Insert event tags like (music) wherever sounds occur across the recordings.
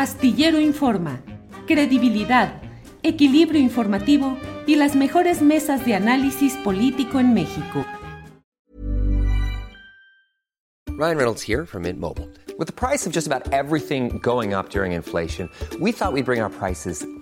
Astillero Informa, credibilidad, equilibrio informativo y las mejores mesas de análisis político en México. Ryan Reynolds here from Mint Mobile. With the price of just about everything going up during inflation, we thought we'd bring our prices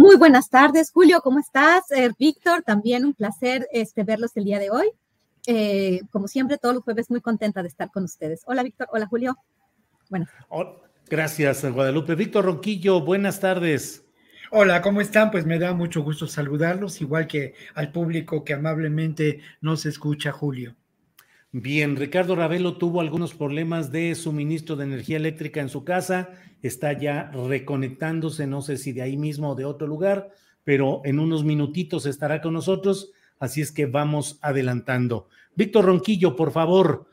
Muy buenas tardes, Julio, ¿cómo estás? Eh, Víctor, también un placer este, verlos el día de hoy. Eh, como siempre, todos los jueves muy contenta de estar con ustedes. Hola, Víctor. Hola, Julio. Bueno. Oh, gracias, Guadalupe. Víctor Ronquillo, buenas tardes. Hola, ¿cómo están? Pues me da mucho gusto saludarlos, igual que al público que amablemente nos escucha, Julio. Bien, Ricardo Ravelo tuvo algunos problemas de suministro de energía eléctrica en su casa, está ya reconectándose, no sé si de ahí mismo o de otro lugar, pero en unos minutitos estará con nosotros, así es que vamos adelantando. Víctor Ronquillo, por favor,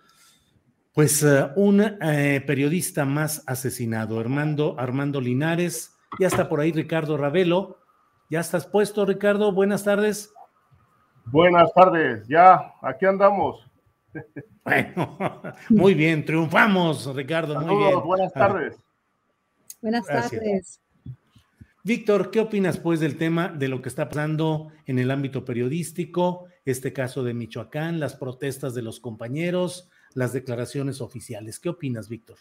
pues uh, un eh, periodista más asesinado, Armando, Armando Linares, ya está por ahí Ricardo Ravelo, ya estás puesto, Ricardo, buenas tardes. Buenas tardes, ya, aquí andamos. Bueno, (laughs) muy bien, triunfamos, Ricardo. Saludos, muy bien. buenas tardes. Buenas Gracias. tardes. Víctor, ¿qué opinas pues del tema de lo que está pasando en el ámbito periodístico, este caso de Michoacán, las protestas de los compañeros, las declaraciones oficiales? ¿Qué opinas, Víctor?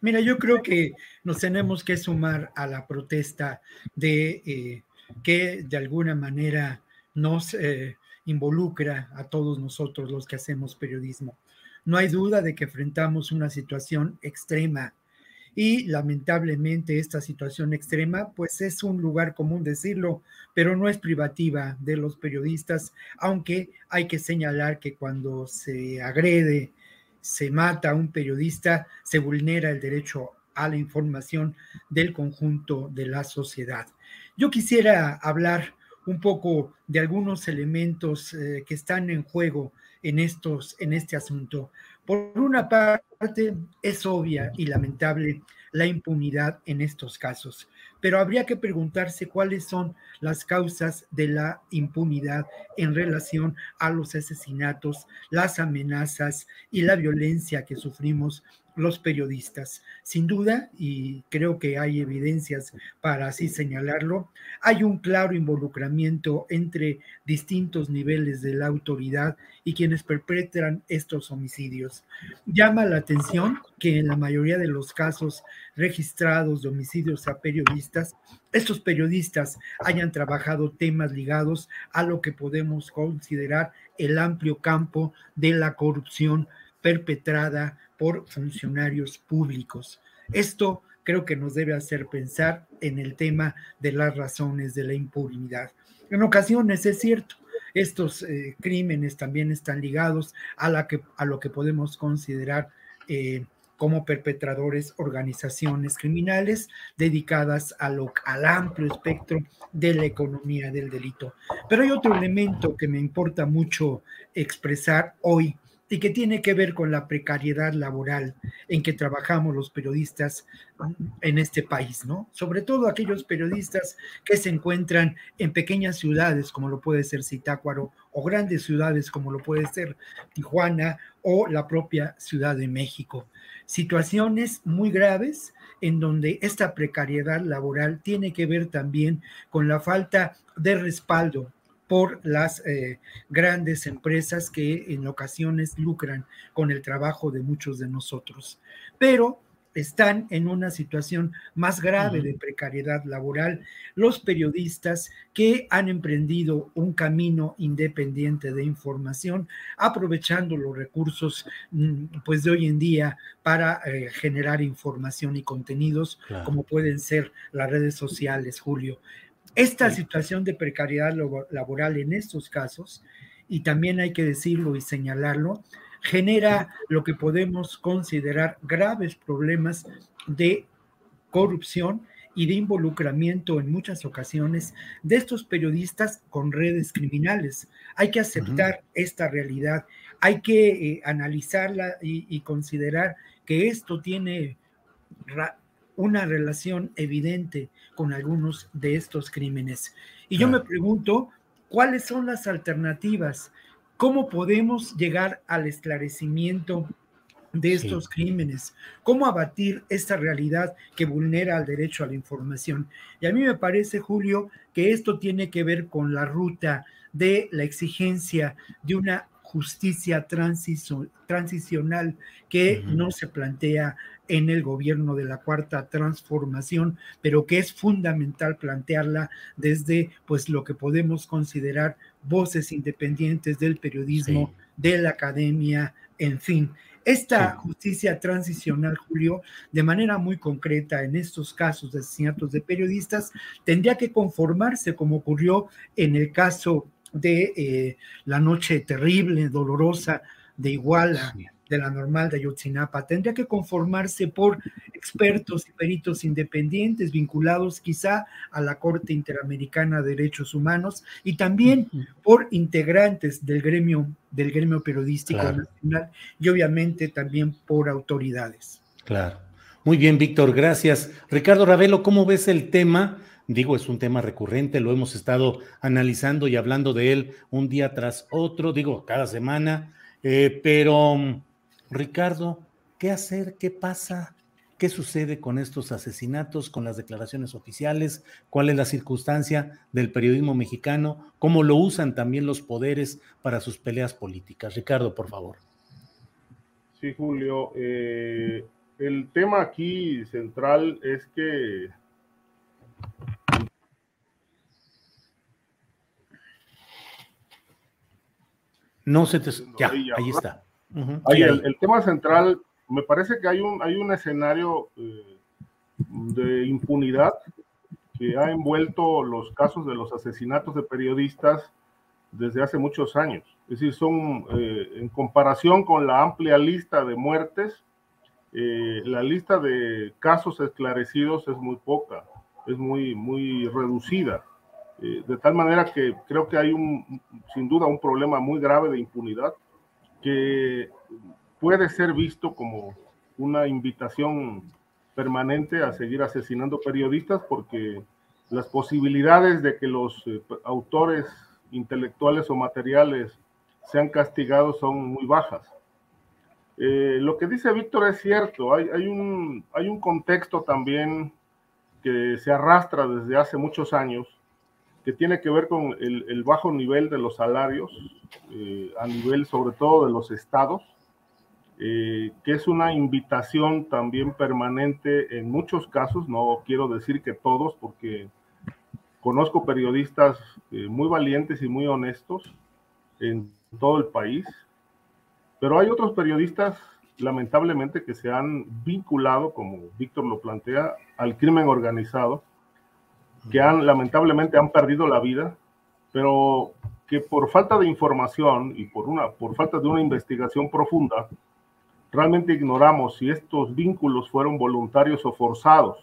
Mira, yo creo que nos tenemos que sumar a la protesta de eh, que de alguna manera nos eh, involucra a todos nosotros los que hacemos periodismo. No hay duda de que enfrentamos una situación extrema y lamentablemente esta situación extrema pues es un lugar común decirlo, pero no es privativa de los periodistas, aunque hay que señalar que cuando se agrede, se mata a un periodista, se vulnera el derecho a la información del conjunto de la sociedad. Yo quisiera hablar un poco de algunos elementos eh, que están en juego en, estos, en este asunto. Por una parte, es obvia y lamentable la impunidad en estos casos, pero habría que preguntarse cuáles son las causas de la impunidad en relación a los asesinatos, las amenazas y la violencia que sufrimos los periodistas. Sin duda, y creo que hay evidencias para así señalarlo, hay un claro involucramiento entre distintos niveles de la autoridad y quienes perpetran estos homicidios. Llama la atención que en la mayoría de los casos registrados de homicidios a periodistas, estos periodistas hayan trabajado temas ligados a lo que podemos considerar el amplio campo de la corrupción perpetrada por funcionarios públicos. Esto creo que nos debe hacer pensar en el tema de las razones de la impunidad. En ocasiones es cierto, estos eh, crímenes también están ligados a, la que, a lo que podemos considerar eh, como perpetradores organizaciones criminales dedicadas a lo, al amplio espectro de la economía del delito. Pero hay otro elemento que me importa mucho expresar hoy y que tiene que ver con la precariedad laboral en que trabajamos los periodistas en este país, ¿no? Sobre todo aquellos periodistas que se encuentran en pequeñas ciudades como lo puede ser Zitácuaro o grandes ciudades como lo puede ser Tijuana o la propia Ciudad de México. Situaciones muy graves en donde esta precariedad laboral tiene que ver también con la falta de respaldo por las eh, grandes empresas que en ocasiones lucran con el trabajo de muchos de nosotros. Pero están en una situación más grave de precariedad laboral los periodistas que han emprendido un camino independiente de información, aprovechando los recursos mm, pues de hoy en día para eh, generar información y contenidos como pueden ser las redes sociales, Julio. Esta situación de precariedad laboral en estos casos, y también hay que decirlo y señalarlo, genera lo que podemos considerar graves problemas de corrupción y de involucramiento en muchas ocasiones de estos periodistas con redes criminales. Hay que aceptar esta realidad, hay que eh, analizarla y, considerar que esto tiene una relación evidente con algunos de estos crímenes. Y yo me pregunto, ¿cuáles son las alternativas? ¿Cómo podemos llegar al esclarecimiento de estos crímenes? ¿Cómo abatir esta realidad que vulnera el derecho a la información? Y a mí me parece, Julio, que esto tiene que ver con la ruta de la exigencia de una justicia transicional que no se plantea en el gobierno de la cuarta transformación, pero que es fundamental plantearla desde pues lo que podemos considerar voces independientes del periodismo, de la academia, en fin. Esta justicia transicional, Julio, de manera muy concreta en estos casos de asesinatos de periodistas, tendría que conformarse como ocurrió en el caso de eh, la noche terrible, dolorosa de Iguala, de la normal de Ayotzinapa. Tendría que conformarse por expertos y peritos independientes vinculados quizá a la Corte Interamericana de Derechos Humanos y también por integrantes del gremio, del gremio periodístico nacional y obviamente también por autoridades. Claro. Muy bien, Víctor, gracias. Ricardo Ravelo, ¿cómo ves el tema? Digo, es un tema recurrente, lo hemos estado analizando y hablando de él un día tras otro, digo, cada semana, eh, pero Ricardo, ¿qué hacer? ¿Qué pasa? ¿Qué sucede con estos asesinatos, con las declaraciones oficiales? ¿Cuál es la circunstancia del periodismo mexicano? ¿Cómo lo usan también los poderes para sus peleas políticas? Ricardo, por favor. Sí, Julio. Eh, el tema aquí central es que no se te... Ya, ahí está el, tema central, me parece que hay un, hay un escenario eh, de impunidad que ha envuelto los casos de los asesinatos de periodistas desde hace muchos años. Es decir, son eh, en comparación con la amplia lista de muertes, eh, la lista de casos esclarecidos es muy poca, es muy, muy reducida. de tal manera que creo que hay un, sin duda un problema muy grave de impunidad que puede ser visto como una invitación permanente a seguir asesinando periodistas porque las posibilidades de que los eh, autores intelectuales o materiales sean castigados son muy bajas. Eh, lo que dice Víctor es cierto, hay, hay, un, hay un contexto también que se arrastra desde hace muchos años que tiene que ver con el, bajo nivel de los salarios, eh, a nivel sobre todo de los estados, eh, que es una invitación también permanente en muchos casos, no quiero decir que todos, porque conozco periodistas eh, muy valientes y muy honestos en todo el país, pero hay otros periodistas lamentablemente que se han vinculado, como Víctor lo plantea, al crimen organizado que han lamentablemente han perdido la vida, pero que por falta de información y por, una, por falta de una investigación profunda, realmente ignoramos si estos vínculos fueron voluntarios o forzados.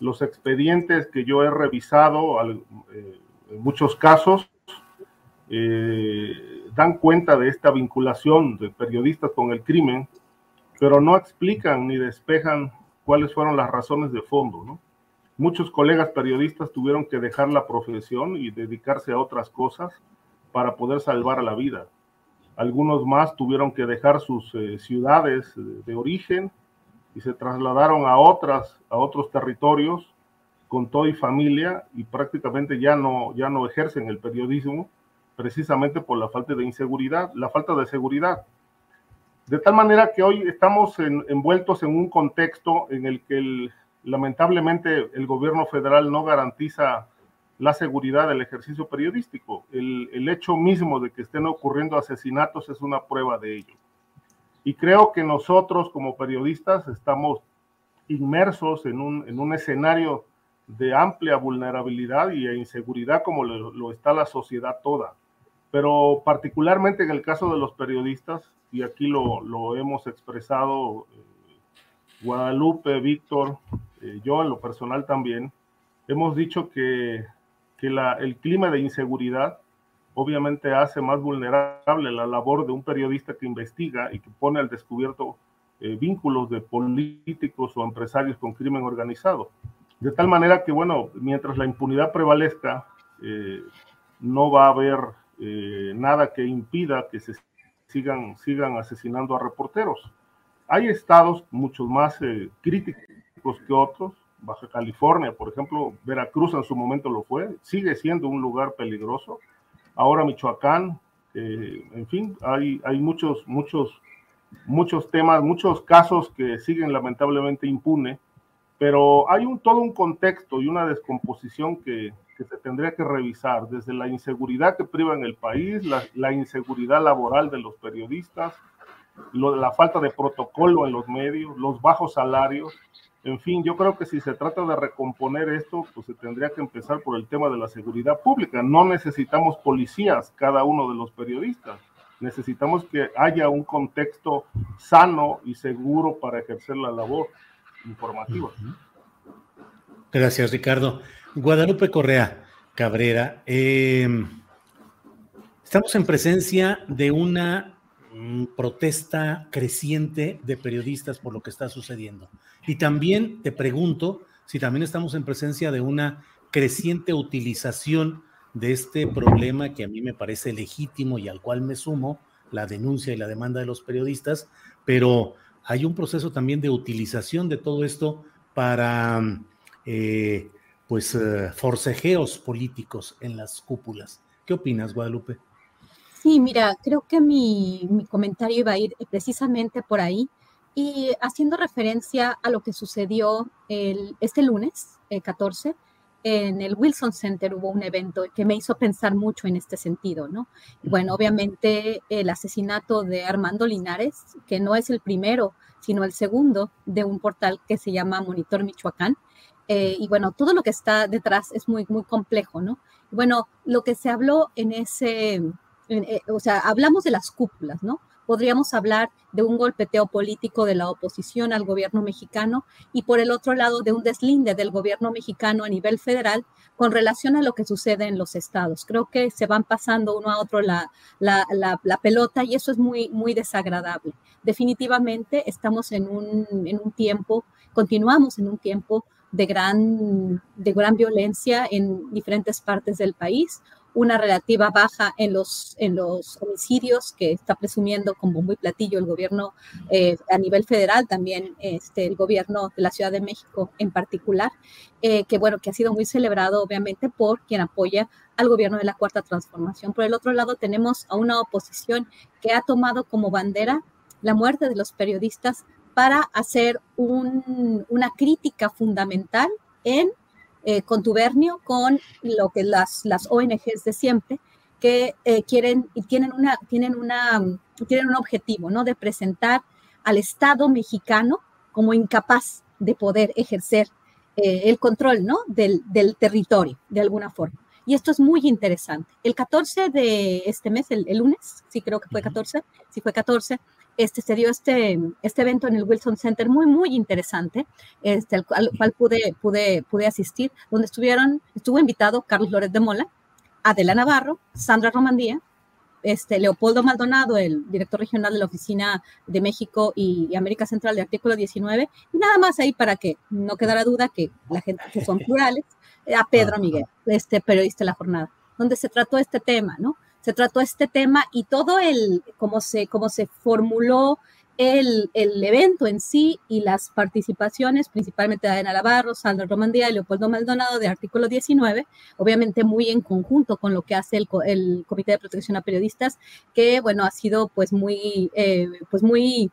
Los expedientes que yo he revisado, eh, en muchos casos, eh, dan cuenta de esta vinculación de periodistas con el crimen, pero no explican ni despejan cuáles fueron las razones de fondo, ¿no? Muchos colegas periodistas tuvieron que dejar la profesión y dedicarse a otras cosas para poder salvar la vida. Algunos más tuvieron que dejar sus eh, ciudades de origen y se trasladaron a otras, a otros territorios con todo y familia y prácticamente ya no, ya no ejercen el periodismo precisamente por la falta de inseguridad, la falta de seguridad. De tal manera que hoy estamos envueltos en un contexto en el que lamentablemente el gobierno federal no garantiza la seguridad del ejercicio periodístico. El, hecho mismo de que estén ocurriendo asesinatos es una prueba de ello. Y creo que nosotros como periodistas estamos inmersos en un, en un escenario de amplia vulnerabilidad y inseguridad como lo, está la sociedad toda. Pero particularmente en el caso de los periodistas, y aquí lo, lo hemos expresado eh, Guadalupe, Víctor, eh, yo en lo personal también, hemos dicho que, que la, el clima de inseguridad obviamente hace más vulnerable la labor de un periodista que investiga y que pone al descubierto eh, vínculos de políticos o empresarios con crimen organizado. De tal manera que, bueno, mientras la impunidad prevalezca, eh, no va a haber nada que impida que se sigan, sigan asesinando a reporteros. Hay estados mucho más críticos que otros. Baja California, por ejemplo, Veracruz en su momento lo fue, sigue siendo un lugar peligroso. Ahora Michoacán, en fin, hay, hay muchos, muchos muchos temas, muchos casos que siguen lamentablemente impune, pero hay un, todo un contexto y una descomposición que, que se tendría que revisar, desde la inseguridad que priva en el país, la, la inseguridad laboral de los periodistas, lo, la falta de protocolo en los medios, los bajos salarios, en fin, yo creo que si se trata de recomponer esto, pues se tendría que empezar por el tema de la seguridad pública. No necesitamos policías, cada uno de los periodistas necesitamos que haya un contexto sano y seguro para ejercer la labor informativa. Gracias, Ricardo. Guadalupe Correa Cabrera, em, estamos en presencia de una protesta creciente de periodistas por lo que está sucediendo. Y también te pregunto si también estamos en presencia de una creciente utilización de este problema que a mí me parece legítimo y al cual me sumo, la denuncia y la demanda de los periodistas, pero hay un proceso también de utilización de todo esto para, eh, pues, eh, forcejeos políticos en las cúpulas. ¿Qué opinas, Guadalupe? Sí, mira, creo que mi, mi comentario iba a ir precisamente por ahí y haciendo referencia a lo que sucedió el, este lunes, el 14, en el Wilson Center hubo un evento que me hizo pensar mucho en este sentido, ¿no? Bueno, obviamente el asesinato de Armando Linares, que no es el primero, sino el segundo de un portal que se llama Monitor Michoacán. Eh, y bueno, todo lo que está detrás es muy, muy complejo, ¿no? Bueno, lo que se habló en ese, eh, o sea, hablamos de las cúpulas, ¿no? podríamos hablar de un golpeteo político de la oposición al gobierno mexicano y por el otro lado de un deslinde del gobierno mexicano a nivel federal con relación a lo que sucede en los estados. Creo que se van pasando uno a otro la, la, la, pelota y eso es muy, muy desagradable. Definitivamente estamos en un, en un tiempo, continuamos en un tiempo de gran, de gran violencia en diferentes partes del país una relativa baja en los, en los homicidios que está presumiendo como muy platillo el gobierno eh, a nivel federal, también este, el gobierno de la Ciudad de México en particular, eh, que bueno, que ha sido muy celebrado obviamente por quien apoya al gobierno de la Cuarta Transformación. Por el otro lado, tenemos a una oposición que ha tomado como bandera la muerte de los periodistas para hacer un, una crítica fundamental en eh, contubernio con lo que las, las ONGs de siempre, que eh, quieren y tienen, una, tienen, una, tienen un objetivo, ¿no? De presentar al Estado mexicano como incapaz de poder ejercer eh, el control, ¿no? Del, del, territorio, de alguna forma. Y esto es muy interesante. El 14 de este mes, el, el lunes, sí creo que fue 14, sí fue 14, este, se dio este, este evento en el Wilson Center muy, muy interesante, este, al, cual pude, pude, pude asistir, donde estuvieron, estuvo invitado Carlos Lórez de Mola, Adela Navarro, Sandra Romandía, este, Leopoldo Maldonado, el director regional de la Oficina de México y, América Central de Artículo 19, y nada más ahí para que no quedara duda que la gente que son (laughs) plurales, a Pedro Miguel, este periodista de la jornada, donde se trató este tema, ¿no? Se trató este tema y todo el, cómo se, cómo se formuló el, evento en sí y las participaciones, principalmente de Ana Navarro, Sandra Romandía y Leopoldo Maldonado de artículo 19, obviamente muy en conjunto con lo que hace el, el Comité de Protección a Periodistas, que bueno, ha sido pues muy, eh, pues muy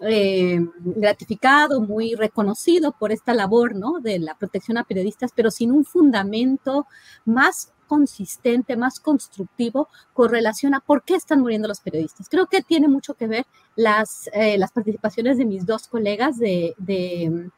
eh, gratificado, muy reconocido por esta labor ¿no? de la protección a periodistas, pero sin un fundamento más consistente, más constructivo con relación a por qué están muriendo los periodistas. Creo que tiene mucho que ver las, eh, las participaciones de mis dos colegas, de, mm,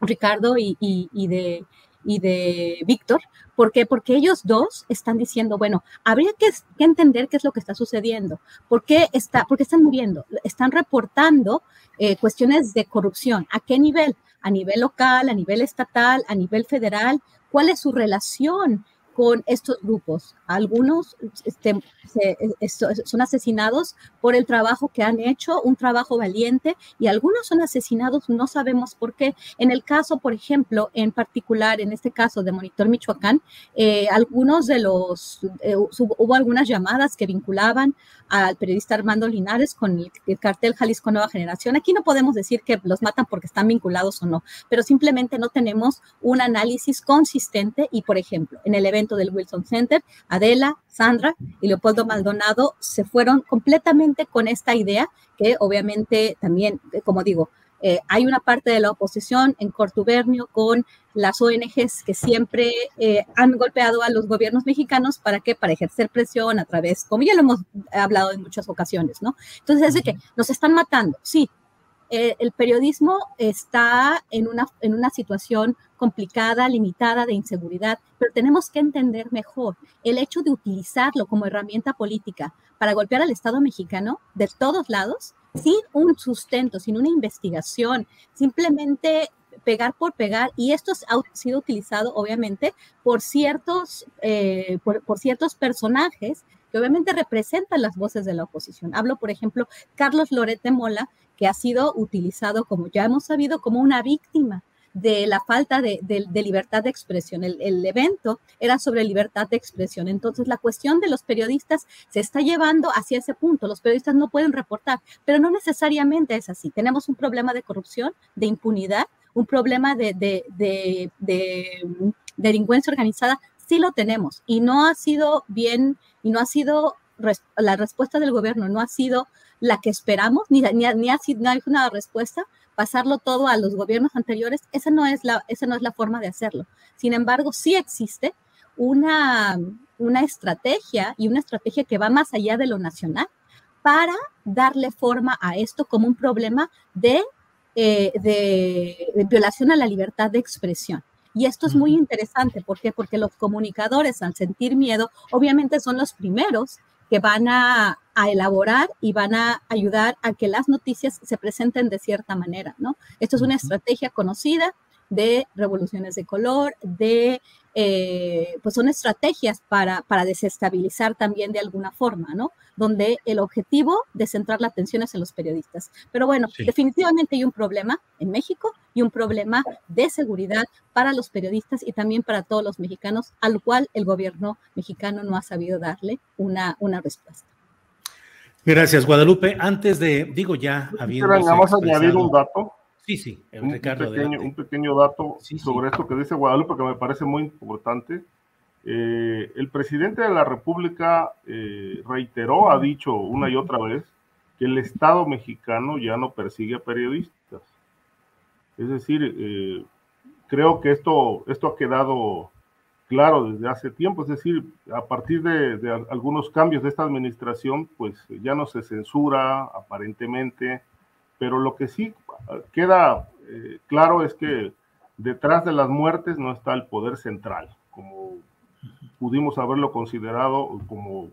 Ricardo y, de, y de Víctor. ¿Por qué? Porque ellos dos están diciendo, bueno, habría que, entender qué es lo que está sucediendo. ¿Por qué, está, por están muriendo? Están reportando eh, cuestiones de corrupción. ¿A qué nivel? A nivel local, a nivel estatal, a nivel federal. ¿Cuál es su relación con estos grupos. Algunos este, son asesinados por el trabajo que han hecho, un trabajo valiente, y algunos son asesinados, no sabemos por qué. En el caso, por ejemplo, en particular, en este caso de Monitor Michoacán, eh, algunos de los, eh, hubo algunas llamadas que vinculaban al periodista Armando Linares con el, el, cartel Jalisco Nueva Generación. Aquí no podemos decir que los matan porque están vinculados o no, pero simplemente no tenemos un análisis consistente y, por ejemplo, en el evento del Wilson Center, Adela, Sandra y Leopoldo Maldonado se fueron completamente con esta idea que obviamente también, eh, como digo, eh, hay una parte de la oposición en Cortubernio con las ONGs que siempre eh, han golpeado a los gobiernos mexicanos para que para ejercer presión a través, como ya lo hemos hablado en muchas ocasiones, ¿no? Entonces es de que nos están matando, sí, eh, el periodismo está en una, en una situación complicada, limitada de inseguridad, pero tenemos que entender mejor el hecho de utilizarlo como herramienta política para golpear al Estado mexicano de todos lados, sin un sustento, sin una investigación, simplemente pegar por pegar, y esto ha sido utilizado obviamente por ciertos, eh, por, por ciertos personajes que obviamente representan las voces de la oposición. Hablo, por ejemplo, Carlos Loret de Mola, que ha sido utilizado, como ya hemos sabido, como una víctima de la falta de, libertad de expresión. El, evento era sobre libertad de expresión. Entonces, la cuestión de los periodistas se está llevando hacia ese punto. Los periodistas no pueden reportar, pero no necesariamente es así. Tenemos un problema de corrupción, de impunidad, un problema de, de delincuencia organizada. Sí lo tenemos y no ha sido bien, y no ha sido, la respuesta del gobierno no ha sido la que esperamos, ni, ni, ni no hay una respuesta, pasarlo todo a los gobiernos anteriores, esa no es la, esa no es la forma de hacerlo. Sin embargo, sí existe una, una estrategia y una estrategia que va más allá de lo nacional para darle forma a esto como un problema de, eh, de, violación a la libertad de expresión. Y esto es muy interesante, ¿por qué? Porque los comunicadores al sentir miedo, obviamente son los primeros que van a, elaborar y van a ayudar a que las noticias se presenten de cierta manera, ¿no? Esto es una estrategia conocida de revoluciones de color, de, eh, pues son estrategias para, para desestabilizar también de alguna forma, ¿no? Donde el objetivo de centrar la atención es en los periodistas. Pero bueno, definitivamente hay un problema en México y un problema de seguridad para los periodistas y también para todos los mexicanos, al cual el gobierno mexicano no ha sabido darle una, una respuesta. Gracias, Guadalupe. Antes de, digo ya, habiendo. Vamos a añadir un dato. Sí, sí, un, pequeño, un, pequeño, dato sobre esto que dice Guadalupe que me parece muy importante. Eh, el presidente de la República eh, reiteró, ha dicho una y otra vez, que el Estado mexicano ya no persigue a periodistas. Es decir, eh, creo que esto, esto ha quedado claro desde hace tiempo, es decir, a partir de, de, algunos cambios de esta administración, pues ya no se censura aparentemente, pero lo que sí queda eh, claro es que detrás de las muertes no está el poder central, como pudimos haberlo considerado, como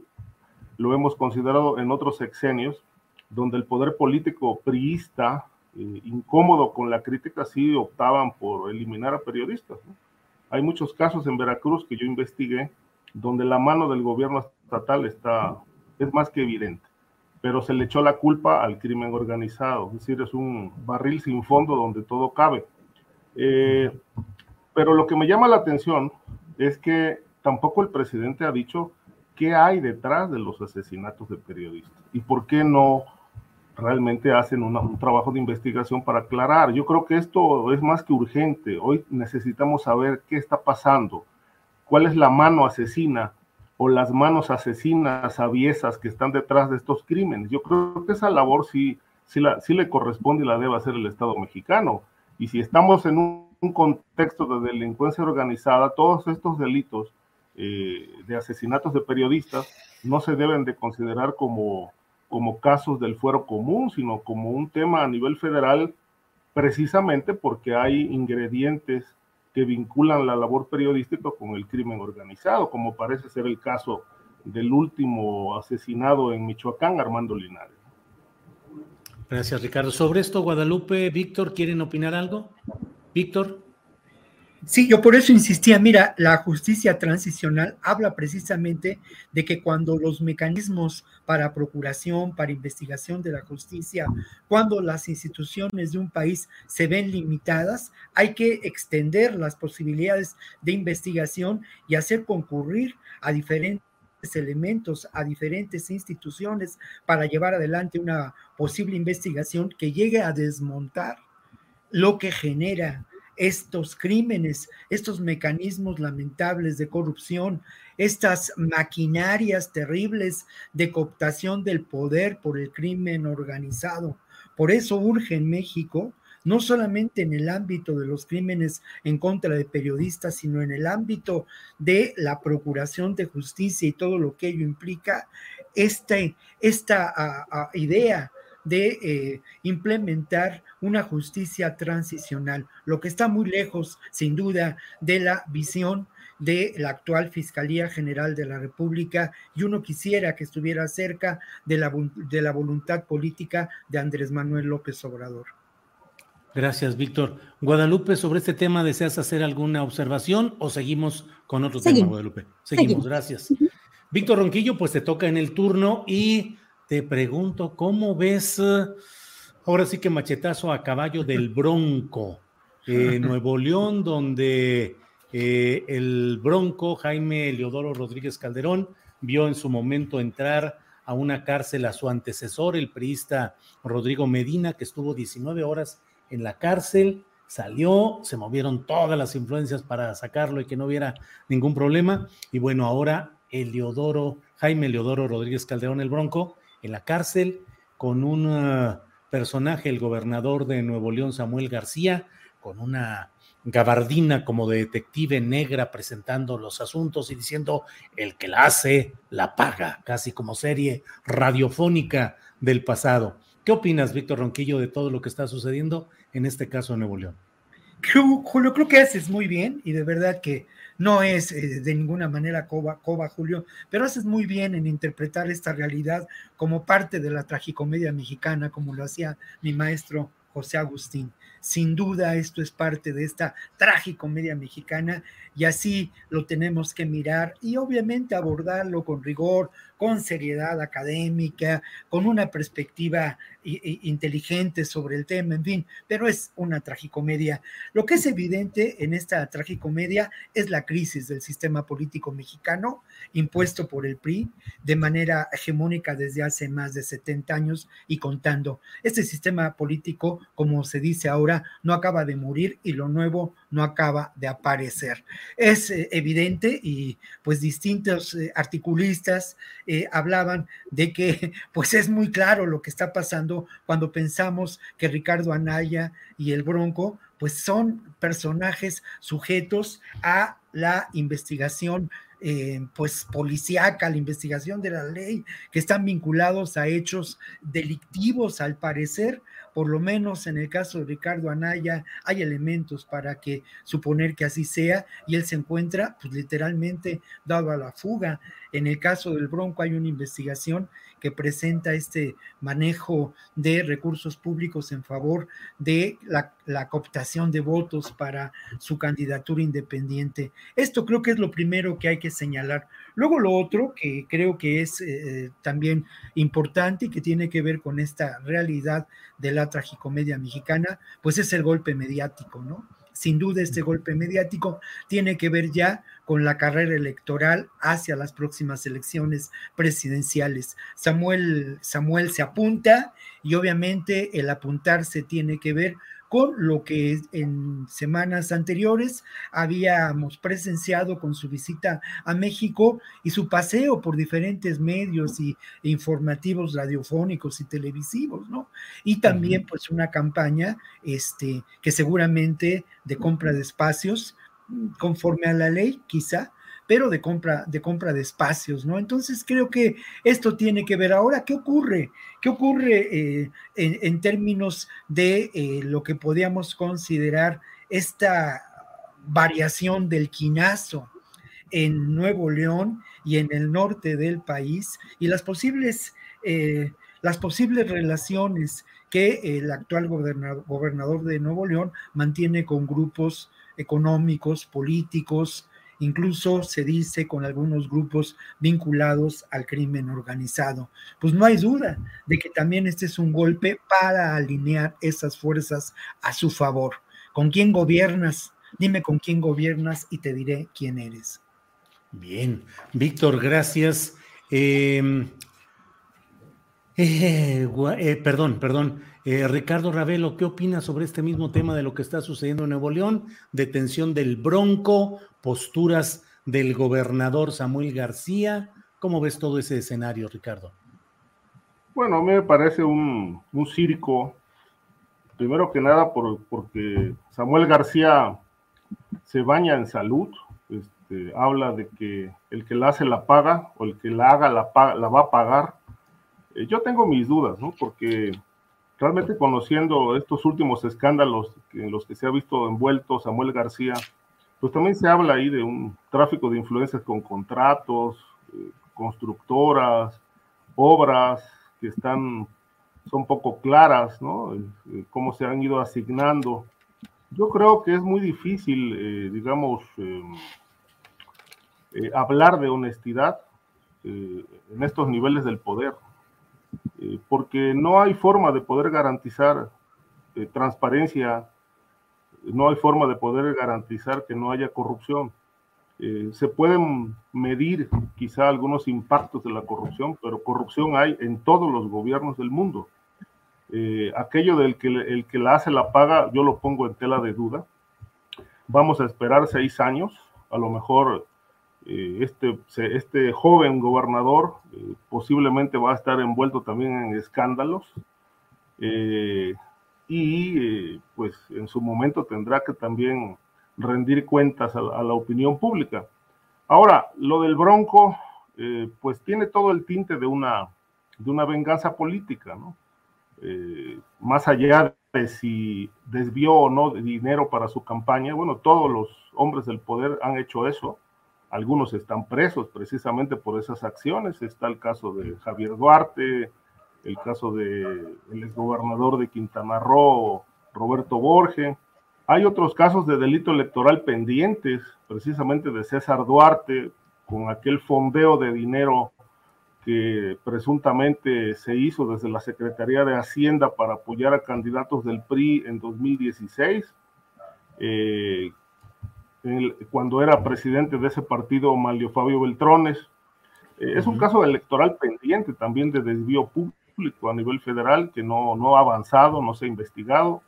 lo hemos considerado en otros sexenios, donde el poder político priista, eh, incómodo con la crítica, sí optaban por eliminar a periodistas. Hay muchos casos en Veracruz que yo investigué donde la mano del gobierno estatal está, es más que evidente pero se le echó la culpa al crimen organizado, es decir, es un barril sin fondo donde todo cabe. Eh, pero lo que me llama la atención es que tampoco el presidente ha dicho qué hay detrás de los asesinatos de periodistas y por qué no realmente hacen un trabajo de investigación para aclarar. Yo creo que esto es más que urgente. Hoy necesitamos saber qué está pasando, cuál es la mano asesina o las manos asesinas aviesas que están detrás de estos crímenes. Yo creo que esa labor sí, sí, la, sí le corresponde y la debe hacer el Estado mexicano. Y si estamos en un, contexto de delincuencia organizada, todos estos delitos eh, de asesinatos de periodistas no se deben de considerar como, como casos del fuero común, sino como un tema a nivel federal, precisamente porque hay ingredientes que vinculan la labor periodística con el crimen organizado, como parece ser el caso del último asesinado en Michoacán, Armando Linares. Gracias, Ricardo. Sobre esto, Guadalupe, Víctor, ¿quieren opinar algo? Víctor. Sí, yo por eso insistía, mira, la justicia transicional habla precisamente de que cuando los mecanismos para procuración, para investigación de la justicia, cuando las instituciones de un país se ven limitadas, hay que extender las posibilidades de investigación y hacer concurrir a diferentes elementos a diferentes instituciones para llevar adelante una posible investigación que llegue a desmontar lo que genera estos crímenes, estos mecanismos lamentables de corrupción, estas maquinarias terribles de cooptación del poder por el crimen organizado. Por eso urge en México, no solamente en el ámbito de los crímenes en contra de periodistas, sino en el ámbito de la procuración de justicia y todo lo que ello implica, este, esta idea de eh, implementar una justicia transicional, lo que está muy lejos, sin duda, de la visión de la actual Fiscalía General de la República y uno quisiera que estuviera cerca de la, de la voluntad política de Andrés Manuel López Obrador. Gracias, Víctor. Guadalupe, sobre este tema, ¿deseas hacer alguna observación o seguimos con otro tema, Guadalupe? Seguimos, gracias. Víctor Ronquillo, pues te toca en el turno y te pregunto, ¿cómo ves ahora sí que machetazo a caballo del (laughs) Bronco? Eh, (laughs) Nuevo León, donde eh, el Bronco, Jaime Leodoro Rodríguez Calderón, vio en su momento entrar a una cárcel a su antecesor, el priista Rodrigo Medina, que estuvo 19 horas en la cárcel, salió, se movieron todas las influencias para sacarlo y que no hubiera ningún problema. Y bueno, ahora el Leodoro, Jaime Leodoro Rodríguez Calderón, el Bronco, en la cárcel con un uh, personaje, el gobernador de Nuevo León, Samuel García, con una gabardina como de detective negra presentando los asuntos y diciendo el que la hace, la paga, casi como serie radiofónica del pasado. ¿Qué opinas, Víctor Ronquillo, de todo lo que está sucediendo en este caso en Nuevo León? Julio, creo que haces muy bien y de verdad que no es eh, de ninguna manera coba, coba, Julio, pero haces muy bien en interpretar esta realidad como parte de la tragicomedia mexicana, como lo hacía mi maestro José Agustín. Sin duda esto es parte de esta tragicomedia mexicana y así lo tenemos que mirar y obviamente abordarlo con rigor, con seriedad académica, con una perspectiva inteligente sobre el tema, en fin, pero es una tragicomedia. Lo que es evidente en esta tragicomedia es la crisis del sistema político mexicano impuesto por el PRI de manera hegemónica desde hace más de 70 años y contando. Este sistema político, como se dice ahora, no acaba de morir y lo nuevo no acaba de aparecer. Es eh, evidente y pues distintos eh, articulistas eh, hablaban de que (laughs) pues es muy claro lo que está pasando cuando pensamos que Ricardo Anaya y el Bronco pues son personajes sujetos a la investigación eh, pues policíaca, la investigación de la ley, que están vinculados a hechos delictivos al parecer, por lo menos en el caso de Ricardo Anaya, hay elementos para que suponer que así sea y él se encuentra pues literalmente dado a la fuga. En el caso del Bronco hay una investigación que presenta este manejo de recursos públicos en favor de la, cooptación de votos para su candidatura independiente. Esto creo que es lo primero que hay que señalar. Luego lo otro que creo que es eh, también importante y que tiene que ver con esta realidad de la tragicomedia mexicana, pues es el golpe mediático, ¿no? Sin duda este golpe mediático tiene que ver ya con la carrera electoral hacia las próximas elecciones presidenciales. Samuel, Samuel se apunta y obviamente el apuntarse tiene que ver con lo que en semanas anteriores habíamos presenciado con su visita a México y su paseo por diferentes medios y, e informativos radiofónicos y televisivos, ¿no? Y también pues una campaña este, que seguramente de compra de espacios, conforme a la ley, quizá, pero de compra, de compra de espacios, ¿no? Entonces creo que esto tiene que ver ahora, ¿qué ocurre? ¿Qué ocurre eh, en, términos de eh, lo que podíamos considerar esta variación del quinazo en Nuevo León y en el norte del país y las posibles, eh, las posibles relaciones que el actual gobernador, gobernador de Nuevo León mantiene con grupos económicos, políticos, incluso se dice con algunos grupos vinculados al crimen organizado. Pues no hay duda de que también este es un golpe para alinear esas fuerzas a su favor. ¿Con quién gobiernas? Dime con quién gobiernas y te diré quién eres. Bien, Víctor, gracias. Em, eh, eh, perdón, perdón. Eh, Ricardo Ravelo, ¿qué opinas sobre este mismo tema de lo que está sucediendo en Nuevo León? Detención del Bronco, posturas del gobernador Samuel García. ¿Cómo ves todo ese escenario, Ricardo? Bueno, me parece un, circo, primero que nada porque Samuel García se baña en salud, este, habla de que el que la hace la paga o el que la haga la, la va a pagar. Eh, yo tengo mis dudas, ¿no? Porque realmente conociendo estos últimos escándalos en los que se ha visto envuelto Samuel García, pues también se habla ahí de un tráfico de influencias con contratos, eh, constructoras, obras que están, son poco claras, ¿no? Eh, cómo se han ido asignando. Yo creo que es muy difícil, eh, digamos, hablar de honestidad en estos niveles del poder. Porque no hay forma de poder garantizar transparencia, no hay forma de poder garantizar que no haya corrupción. Eh, se pueden medir quizá algunos impactos de la corrupción, pero corrupción hay en todos los gobiernos del mundo. aquello del que el que la hace la paga, yo lo pongo en tela de duda. Vamos a esperar seis años, a lo mejor eh, este, este joven gobernador eh, posiblemente va a estar envuelto también en escándalos eh, y pues en su momento tendrá que también rendir cuentas a, la opinión pública. Ahora, lo del Bronco, pues tiene todo el tinte de una, de una venganza política, ¿no? más allá de si desvió o no dinero para su campaña, bueno, todos los hombres del poder han hecho eso algunos están presos precisamente por esas acciones. Está el caso de Javier Duarte, el caso del el exgobernador de Quintana Roo, Roberto Borge. Hay otros casos de delito electoral pendientes, precisamente de César Duarte, con aquel fondeo de dinero que presuntamente se hizo desde la Secretaría de Hacienda para apoyar a candidatos del PRI en 2016, eh, cuando era presidente de ese partido Malio Fabio Beltrones. Eh, es un caso electoral pendiente también de desvío público a nivel federal que no, no ha avanzado, no se ha investigado,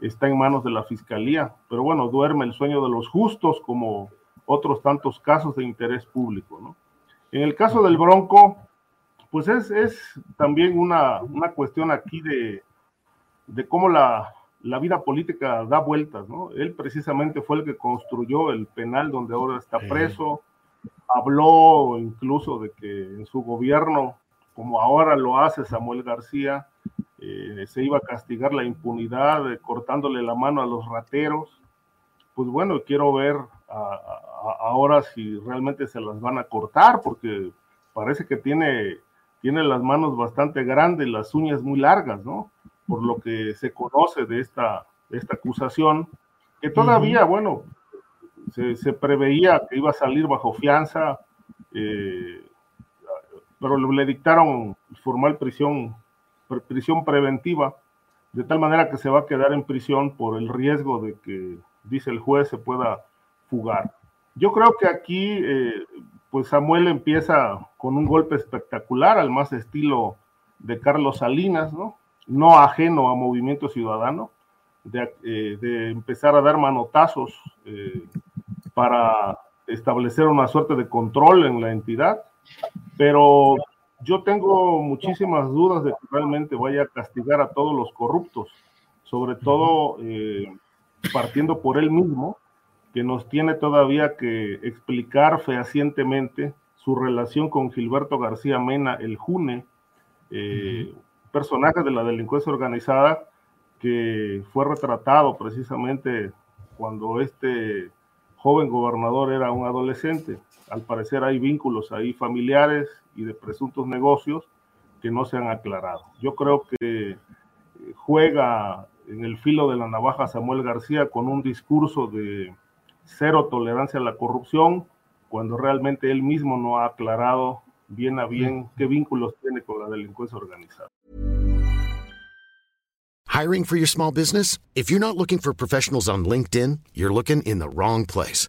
está en manos de la fiscalía, pero bueno, duerme el sueño de los justos como otros tantos casos de interés público. ¿no? En el caso del Bronco, pues es, es también una, una cuestión aquí de, de cómo la, la vida política da vueltas, ¿no? Él precisamente fue el que construyó el penal donde ahora está preso, habló incluso de que en su gobierno, como ahora lo hace Samuel García, eh, se iba a castigar la impunidad, eh, cortándole la mano a los rateros. Pues bueno, quiero ver ahora si realmente se las van a cortar, porque parece que tiene, tiene las manos bastante grandes, las uñas muy largas, ¿no? por lo que se conoce de esta, esta acusación, que todavía, bueno, se, preveía que iba a salir bajo fianza, eh, pero le dictaron formal prisión, prisión preventiva, de tal manera que se va a quedar en prisión por el riesgo de que, dice el juez, se pueda fugar. Yo creo que aquí, eh, pues Samuel empieza con un golpe espectacular, al más estilo de Carlos Salinas, ¿no? No ajeno a Movimiento Ciudadano, de, eh, empezar a dar manotazos eh, para establecer una suerte de control en la entidad, pero yo tengo muchísimas dudas de que realmente vaya a castigar a todos los corruptos, sobre todo partiendo por él mismo, que nos tiene todavía que explicar fehacientemente su relación con Gilberto García Mena, el June, eh, personaje de la delincuencia organizada que fue retratado precisamente cuando este joven gobernador era un adolescente. Al parecer hay vínculos ahí familiares y de presuntos negocios que no se han aclarado. Yo creo que juega en el filo de la navaja Samuel García con un discurso de cero tolerancia a la corrupción, cuando realmente él mismo no ha aclarado bien a bien qué vínculos tiene con la delincuencia organizada. Hiring for your small business? If you're not looking for professionals on LinkedIn, you're looking in the wrong place.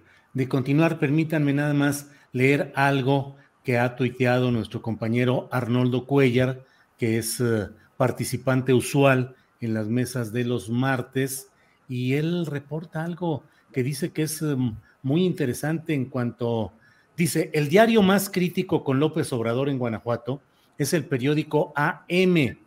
de continuar, permítanme nada más leer algo que ha tuiteado nuestro compañero Arnoldo Cuellar, que es eh, participante usual en las mesas de los martes, y él reporta algo que dice que es em, muy interesante en cuanto, dice, el diario más crítico con López Obrador en Guanajuato es el periódico AM.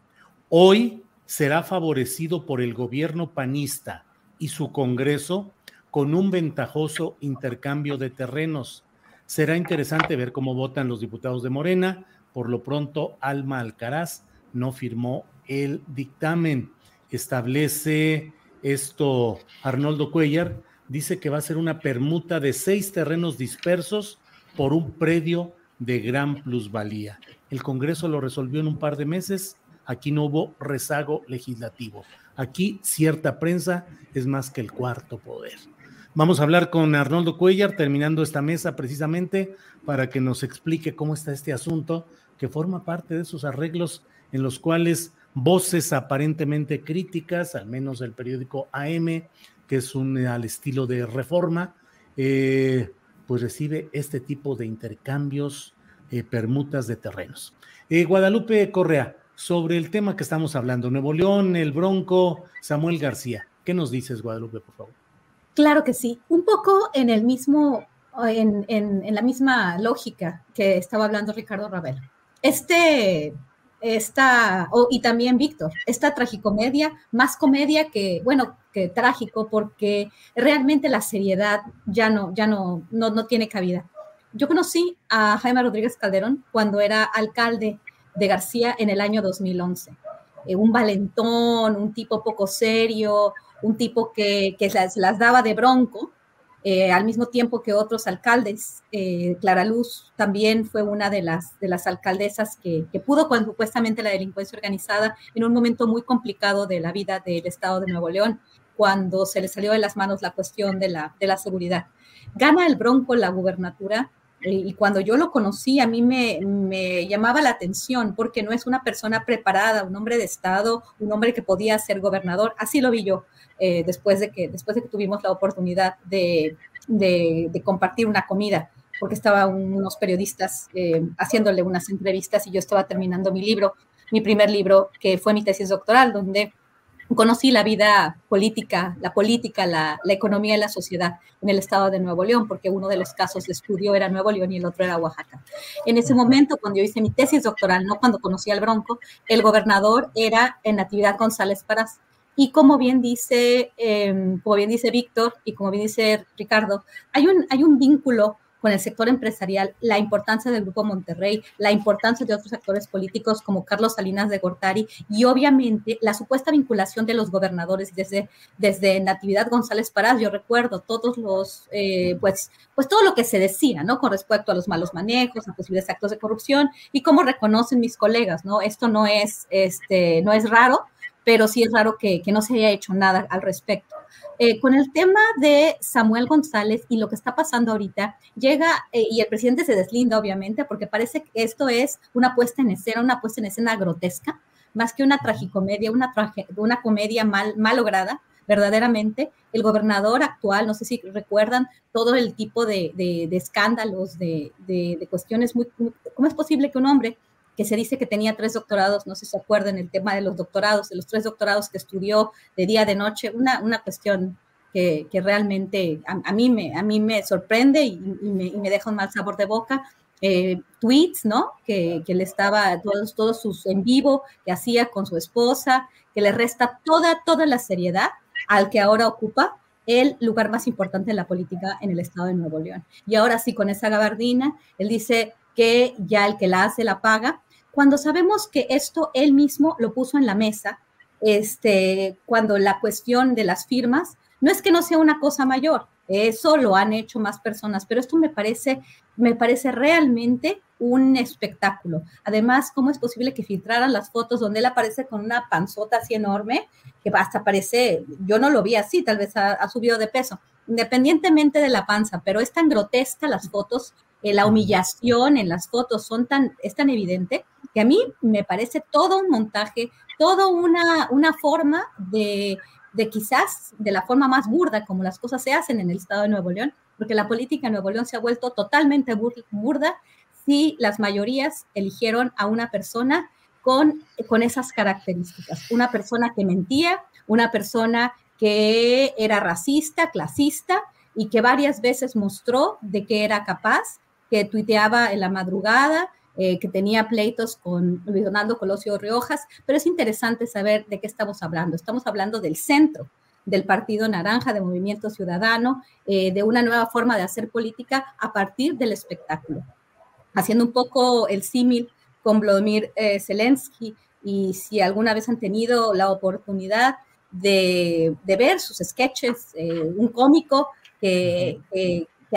Hoy será favorecido por el gobierno panista y su Congreso con un ventajoso intercambio de terrenos. Será interesante ver cómo votan los diputados de Morena. Por lo pronto, Alma Alcaraz no firmó el dictamen. Establece esto Arnoldo Cuellar. Dice que va a ser una permuta de seis terrenos dispersos por un predio de gran plusvalía. El Congreso lo resolvió en un par de meses. Aquí no hubo rezago legislativo. Aquí cierta prensa es más que el cuarto poder. Vamos a hablar con Arnoldo Cuellar, terminando esta mesa precisamente para que nos explique cómo está este asunto, que forma parte de esos arreglos en los cuales voces aparentemente críticas, al menos el periódico AM, que es un al estilo de reforma, eh, pues recibe este tipo de intercambios, eh, permutas de terrenos. Eh, Guadalupe Correa, sobre el tema que estamos hablando, Nuevo León, el Bronco, Samuel García. ¿Qué nos dices, Guadalupe, por favor? Claro que sí, un poco en el mismo, en, en, la misma lógica que estaba hablando Ricardo Ravel. Este, esta, y también Víctor, esta tragicomedia, más comedia que, bueno, que trágico, porque realmente la seriedad ya no, ya no, no, no tiene cabida. Yo conocí a Jaime Rodríguez Calderón cuando era alcalde de García en el año 2011. Eh, un valentón, un tipo poco serio, un tipo que, que las, las, daba de bronco, eh, al mismo tiempo que otros alcaldes. Eh, Clara Luz también fue una de las, de las alcaldesas que, que, pudo, cuando supuestamente la delincuencia organizada, en un momento muy complicado de la vida del Estado de Nuevo León, cuando se le salió de las manos la cuestión de la, de la seguridad. Gana el Bronco la gubernatura y cuando yo lo conocí, a mí me, llamaba la atención porque no es una persona preparada, un hombre de Estado, un hombre que podía ser gobernador. Así lo vi yo eh, después, de que, después de que tuvimos la oportunidad de compartir una comida, porque estaban unos periodistas eh, haciéndole unas entrevistas y yo estaba terminando mi libro, mi primer libro, que fue mi tesis doctoral, donde conocí la vida política, la política, la, economía y la sociedad en el estado de Nuevo León, porque uno de los casos de estudio era Nuevo León y el otro era Oaxaca. En ese momento, cuando yo hice mi tesis doctoral, no cuando conocí al Bronco, el gobernador era en Natividad González Paras. Y como bien dice, em, como bien dice Víctor y como bien dice Ricardo, hay un, hay un vínculo con el sector empresarial, la importancia del Grupo Monterrey, la importancia de otros actores políticos como Carlos Salinas de Gortari y obviamente la supuesta vinculación de los gobernadores desde, desde Natividad González Parás. Yo recuerdo todos los, eh, pues, pues todo lo que se decía, ¿no? Con respecto a los malos manejos, a posibles actos de corrupción y cómo reconocen mis colegas, ¿no? Esto no es, este, no es raro, pero sí es raro que, que no se haya hecho nada al respecto. Eh, con el tema de Samuel González y lo que está pasando ahorita, llega eh, y el presidente se deslinda, obviamente, porque parece que esto es una puesta en escena, una puesta en escena grotesca, más que una tragicomedia, una, una comedia mal, mal lograda, verdaderamente. El gobernador actual, no sé si recuerdan todo el tipo de, de, escándalos, de, de, cuestiones muy, ¿Cómo es posible que un hombre que se dice que tenía tres doctorados, no sé si se acuerdan el tema de los doctorados, de los tres doctorados que estudió de día, de noche, una, una cuestión que, que realmente a, mí me, a mí me sorprende y, me, y, me, deja un mal sabor de boca. Eh, tweets, ¿no? Que, que, le estaba, todos, todos sus en vivo que hacía con su esposa, que le resta toda, toda la seriedad al que ahora ocupa el lugar más importante en la política en el estado de Nuevo León. Y ahora sí, con esa gabardina, él dice que ya el que la hace la paga, cuando sabemos que esto él mismo lo puso en la mesa, este, cuando la cuestión de las firmas, no es que no sea una cosa mayor, eso lo han hecho más personas, pero esto me parece, me parece realmente un espectáculo. Además, ¿cómo es posible que filtraran las fotos donde él aparece con una panzota así enorme, que hasta parece, yo no lo vi así, tal vez ha, subido de peso, independientemente de la panza, pero es tan grotesca las fotos, eh, la humillación en las fotos son tan, es tan evidente que a mí me parece todo un montaje, toda una, una forma de, de quizás de la forma más burda como las cosas se hacen en el estado de Nuevo León, porque la política en Nuevo León se ha vuelto totalmente burda si las mayorías eligieron a una persona con, con esas características, una persona que mentía, una persona que era racista, clasista y que varias veces mostró de que era capaz, que tuiteaba en la madrugada, eh, que tenía pleitos con Luis Donaldo Colosio Riojas, pero es interesante saber de qué estamos hablando. Estamos hablando del centro del Partido Naranja, de Movimiento Ciudadano, eh, de una nueva forma de hacer política a partir del espectáculo. Haciendo un poco el símil con Vladimir eh, Zelensky, y si alguna vez han tenido la oportunidad de, ver sus sketches, un cómico que,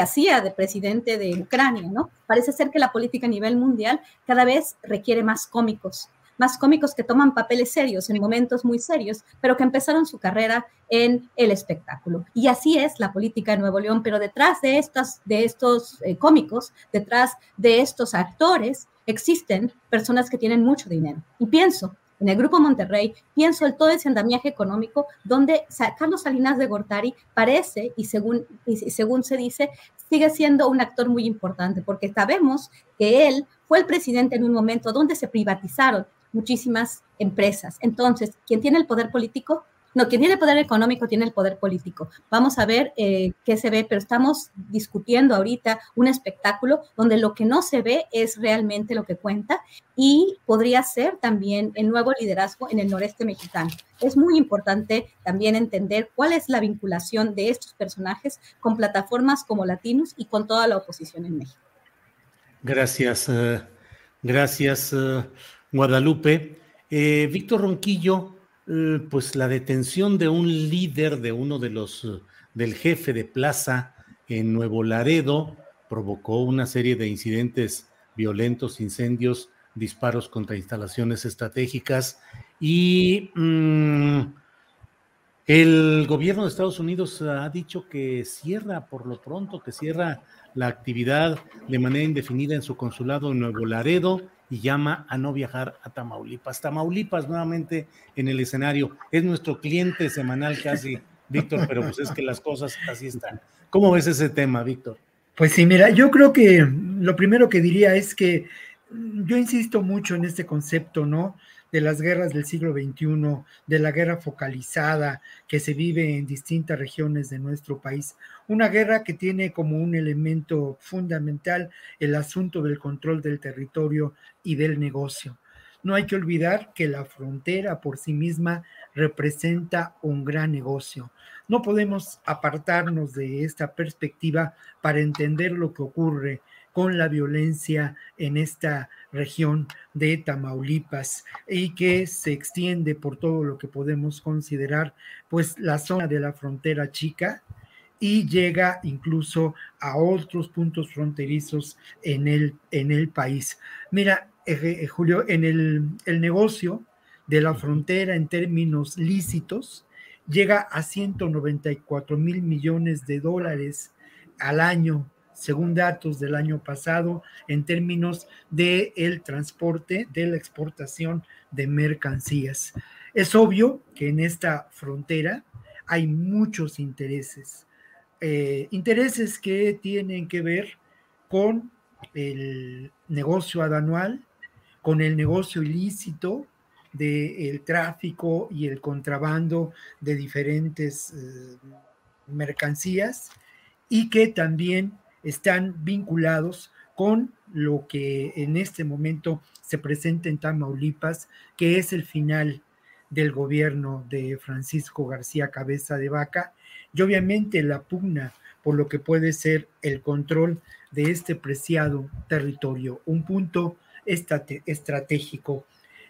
hacía de presidente de Ucrania, ¿no? Parece ser que la política a nivel mundial cada vez requiere más cómicos, más cómicos que toman papeles serios en momentos muy serios, pero que empezaron su carrera en el espectáculo. Y así es la política de Nuevo León, pero detrás de, estas, de estos eh, cómicos, detrás de estos actores, existen personas que tienen mucho dinero. Y pienso en el Grupo Monterrey, pienso en todo ese andamiaje económico donde Carlos Salinas de Gortari parece, y según, y según se dice, sigue siendo un actor muy importante, porque sabemos que él fue el presidente en un momento donde se privatizaron muchísimas empresas. Entonces, quien tiene el poder político no, quien tiene el poder económico tiene el poder político. Vamos a ver eh, qué se ve, pero estamos discutiendo ahorita un espectáculo donde lo que no se ve es realmente lo que cuenta y podría ser también el nuevo liderazgo en el noreste mexicano. Es muy importante también entender cuál es la vinculación de estos personajes con plataformas como Latinos y con toda la oposición en México. Gracias, eh, gracias, eh, Guadalupe. Víctor Ronquillo, pues la detención de un líder de uno de los, eh, del jefe de plaza en Nuevo Laredo provocó una serie de incidentes violentos, incendios, disparos contra instalaciones estratégicas y mm, el gobierno de Estados Unidos ha dicho que cierra por lo pronto, que cierra la actividad de manera indefinida en su consulado en Nuevo Laredo y llama a no viajar a Tamaulipas. Tamaulipas nuevamente en el escenario. Es nuestro cliente semanal casi, (laughs) Víctor, pero pues es que las cosas así están. ¿Cómo ves ese tema, Víctor? Pues sí, mira, yo creo que lo primero que diría es que yo insisto mucho en este concepto, ¿no? De las guerras del siglo XXI, de la guerra focalizada que se vive en distintas regiones de nuestro país. Una guerra que tiene como un elemento fundamental el asunto del control del territorio y del negocio. No hay que olvidar que la frontera por sí misma representa un gran negocio. No podemos apartarnos de esta perspectiva para entender lo que ocurre con la violencia en esta región de Tamaulipas y que se extiende por todo lo que podemos considerar pues la zona de la frontera chica y llega incluso a otros puntos fronterizos en el, en el país. Mira, eh, eh, Julio, en el, el negocio de la frontera en términos lícitos llega a 194 mil millones de dólares al año según datos del año pasado, en términos del el transporte, de la exportación de mercancías. Es obvio que en esta frontera hay muchos intereses, eh, intereses que tienen que ver con el negocio anual, con el negocio ilícito del tráfico y el contrabando de diferentes eh, mercancías y que también están vinculados con lo que en este momento se presenta en Tamaulipas, que es el final del gobierno de Francisco García Cabeza de Vaca, y obviamente la pugna por lo que puede ser el control de este preciado territorio, un punto estratégico.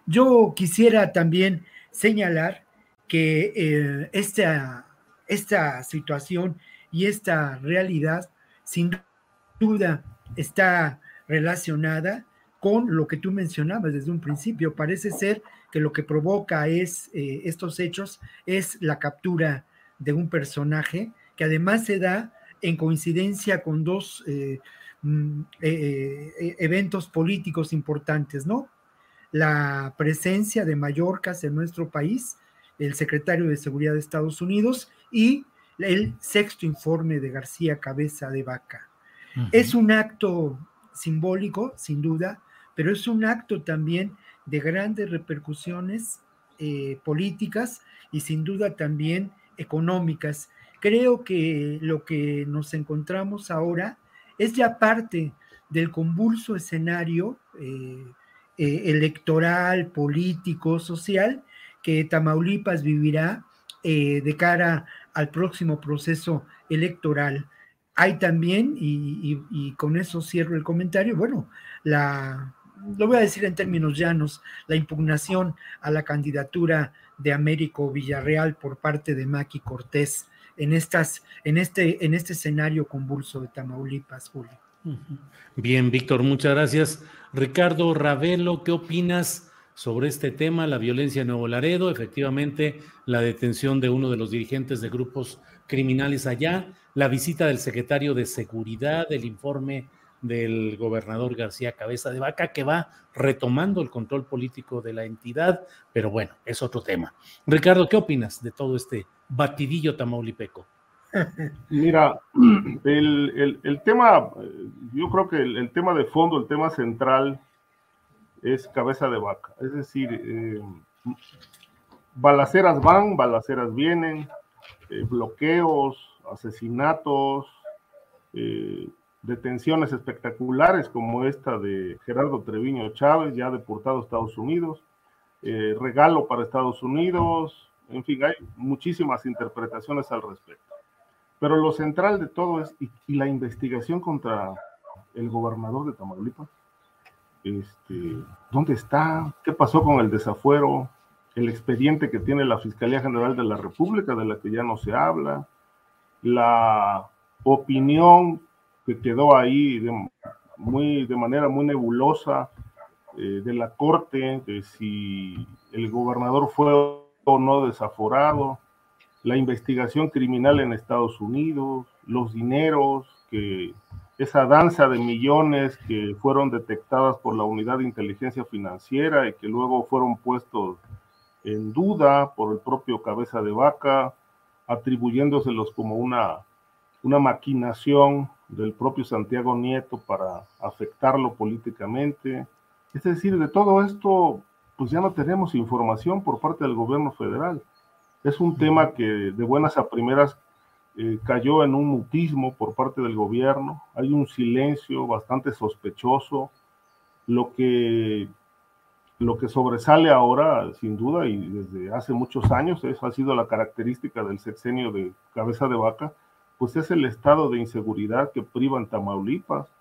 Yo quisiera también señalar que eh, esta, esta situación y esta realidad sin duda está relacionada con lo que tú mencionabas desde un principio. Parece ser que lo que provoca es, eh, estos hechos es la captura de un personaje que además se da en coincidencia con dos eh, mm, eh, eventos políticos importantes, ¿no? La presencia de Mallorcas en nuestro país, el secretario de Seguridad de Estados Unidos y el sexto informe de García Cabeza de Vaca. Es un acto simbólico, sin duda, pero es un acto también de grandes repercusiones eh, políticas y sin duda también económicas. Creo que lo que nos encontramos ahora es ya parte del convulso escenario eh, eh, electoral, político, social que Tamaulipas vivirá de cara al próximo proceso electoral. Hay también, y, con eso cierro el comentario, bueno, la, lo voy a decir en términos llanos, la impugnación a la candidatura de Américo Villarreal por parte de Maki Cortés en, estas, en, este, en este escenario convulso de Tamaulipas, Julio. Bien, Víctor, muchas gracias. Ricardo Ravelo, ¿qué opinas sobre este tema, la violencia en Nuevo Laredo? Efectivamente, la detención de uno de los dirigentes de grupos criminales allá la visita del secretario de Seguridad, el informe del gobernador García Cabeza de Vaca, que va retomando el control político de la entidad, pero bueno, es otro tema. Ricardo, ¿qué opinas de todo este batidillo tamaulipeco? (laughs) Mira, el, tema, yo creo que el, tema de fondo, el tema central es cabeza de vaca. Es decir, eh, balaceras van, balaceras vienen, eh, bloqueos, asesinatos, eh, detenciones espectaculares como esta de Gerardo Treviño Chávez, ya deportado a Estados Unidos, regalo para Estados Unidos, en fin, hay muchísimas interpretaciones al respecto. Pero lo central de todo es, y, la investigación contra el gobernador de Tamaulipas, este, ¿dónde está? ¿Qué pasó con el desafuero? El expediente que tiene la Fiscalía General de la República, de la que ya no se habla, la opinión que quedó ahí de, muy, de manera muy nebulosa eh, de la Corte, de si el gobernador fue o no desaforado, la investigación criminal en Estados Unidos, los dineros, que esa danza de millones que fueron detectadas por la unidad de inteligencia financiera y que luego fueron puestos en duda por el propio cabeza de vaca, atribuyéndoselos como una, una maquinación del propio Santiago Nieto para afectarlo políticamente. Es decir, de todo esto pues ya no tenemos información por parte del gobierno federal. Es un tema que de buenas a primeras eh, cayó en un mutismo por parte del gobierno, hay un silencio bastante sospechoso, lo que, lo que sobresale ahora, sin duda, y desde hace muchos años, eso ha sido la característica del sexenio de cabeza de vaca, pues es el estado de inseguridad que priva en Tamaulipas,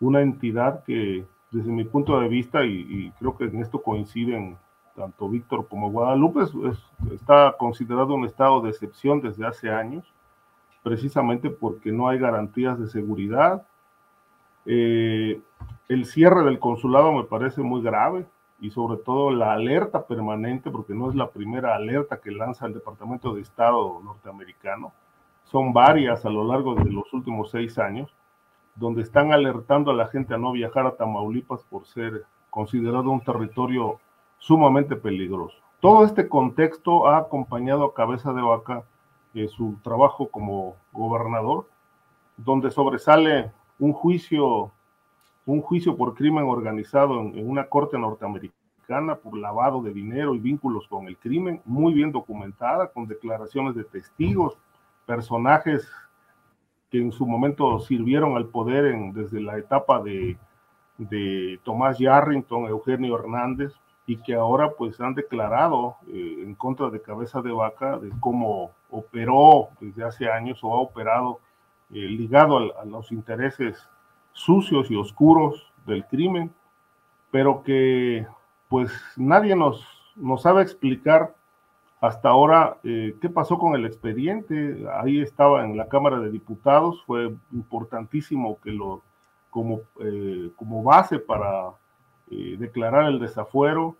una entidad que desde mi punto de vista, y, creo que en esto coinciden tanto Víctor como Guadalupe, está considerado un estado de excepción desde hace años precisamente porque no hay garantías de seguridad. Eh, el cierre del consulado me parece muy grave y sobre todo la alerta permanente, porque no es la primera alerta que lanza el Departamento de Estado norteamericano, son varias a lo largo de los últimos seis años, donde están alertando a la gente a no viajar a Tamaulipas por ser considerado un territorio sumamente peligroso. Todo este contexto ha acompañado a Cabeza de Vaca su trabajo como gobernador, donde sobresale un juicio, un juicio por crimen organizado en, una corte norteamericana por lavado de dinero y vínculos con el crimen, muy bien documentada, con declaraciones de testigos, personajes que en su momento sirvieron al poder desde la etapa de, de Tomás Yarrington, Eugenio Hernández, y que ahora pues han declarado eh, en contra de Cabeza de Vaca de cómo operó desde hace años o ha operado eh, ligado a, los intereses sucios y oscuros del crimen, pero que pues nadie nos, nos sabe explicar hasta ahora eh, qué pasó con el expediente. Ahí estaba en la Cámara de Diputados, fue importantísimo que lo como, como base para eh, declarar el desafuero,